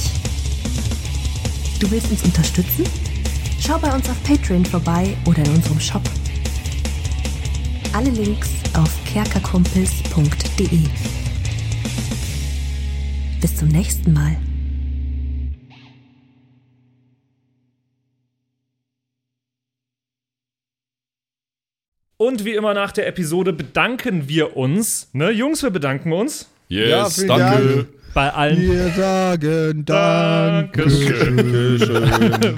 Du willst uns unterstützen? Schau bei uns auf Patreon vorbei oder in unserem Shop. Alle Links auf kerkerkumpels.de. Bis zum nächsten Mal. Und wie immer nach der Episode bedanken wir uns. Ne, Jungs, wir bedanken uns. Yes, ja, danke. Dank. Bei allen. Wir sagen Dankeschön.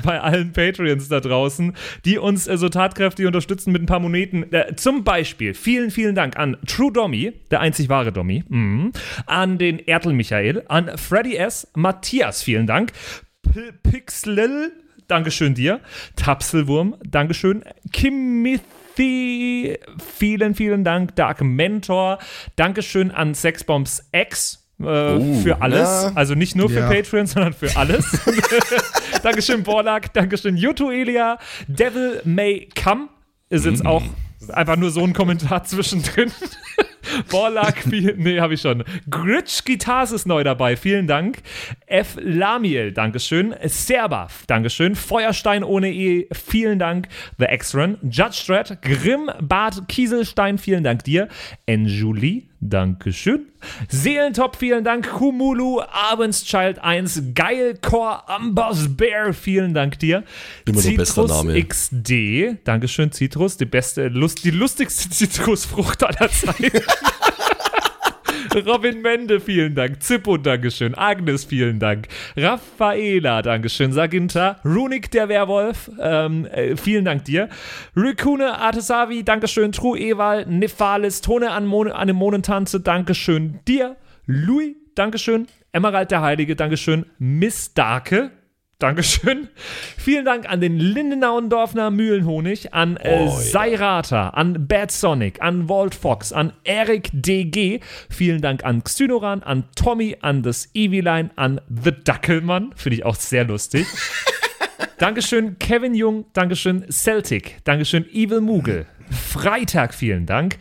bei allen Patreons da draußen, die uns äh, so tatkräftig unterstützen mit ein paar Moneten. Äh, zum Beispiel vielen, vielen Dank an True Dommy, der einzig wahre Dommy, mhm. an den Ertel Michael, an Freddy S., Matthias, vielen Dank, P Pixlil, Dankeschön dir, Tapselwurm, Dankeschön, Kimothy, vielen, vielen Dank, Dark Mentor, Dankeschön an Sexbombs X, äh, oh, für alles. Ja. Also nicht nur für ja. Patreon, sondern für alles. Dankeschön, Borlak. Dankeschön, Yuto Elia. Devil May Come ist jetzt mm. auch einfach nur so ein Kommentar zwischendrin. Borlak, nee, habe ich schon. Gritsch Guitars ist neu dabei, vielen Dank. F. Lamiel, Dankeschön. Serba, Dankeschön. Feuerstein ohne E, vielen Dank. The X-Run. Judge Strat, Grimm, Bart Kieselstein, vielen Dank dir. Enjulie, Dankeschön. Seelentop, vielen Dank. Kumulu, Abendschild 1, Geilcore, Ambers Bear, vielen Dank dir. Immer Name. XD, Dankeschön, Citrus, die beste, Lust, die lustigste Zitrusfrucht aller Zeiten. Robin Mende, vielen Dank. Zippo, Dankeschön. Agnes, vielen Dank. Raffaela, Dankeschön. Saginta. Runik, der Werwolf, ähm, äh, vielen Dank dir. Rikune, Artesavi, Dankeschön. True Ewal, Nephalis, Tone an Mon Anemonentanze, Dankeschön dir. Louis, Dankeschön. Emerald der Heilige, Dankeschön. Miss Darke, Dankeschön. Vielen Dank an den Lindenauendorfner Mühlenhonig, an äh, oh, Seirata, an Bad Sonic, an Walt Fox, an Eric DG. Vielen Dank an Xynoran, an Tommy, an das Eviline, an The Dackelmann. Finde ich auch sehr lustig. Dankeschön, Kevin Jung. Dankeschön, Celtic. Dankeschön, Evil Moogle. Freitag, vielen Dank.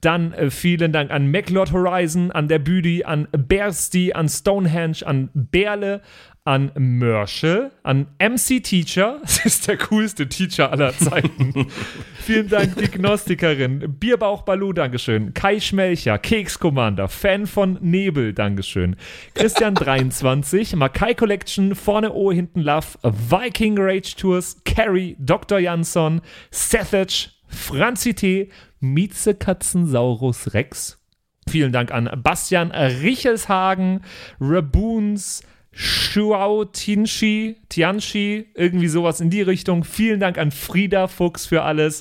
Dann äh, vielen Dank an MacLord Horizon, an der Büdi, an Bersty, an Stonehenge, an Berle, an Mörschel, an MC Teacher, das ist der coolste Teacher aller Zeiten. Vielen Dank, die Gnostikerin, Bierbauch Balu, Dankeschön, Kai Schmelcher, Keks Commander, Fan von Nebel, Dankeschön, Christian 23, Makai Collection, vorne O, hinten Love, Viking Rage Tours, Carrie, Dr. Jansson, Sethage, Franzi T., Mieze Katzensaurus Rex. Vielen Dank an Bastian Richelshagen, Raboons, Shuao Tianchi, Tianchi, irgendwie sowas in die Richtung. Vielen Dank an Frieda Fuchs für alles.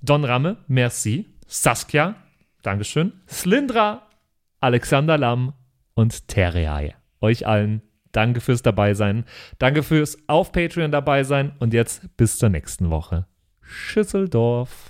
Don Ramme, merci. Saskia, Dankeschön. Slindra, Alexander Lamm und Terreae. Euch allen danke fürs Dabeisein. Danke fürs auf Patreon dabei sein. Und jetzt bis zur nächsten Woche. Schüsseldorf.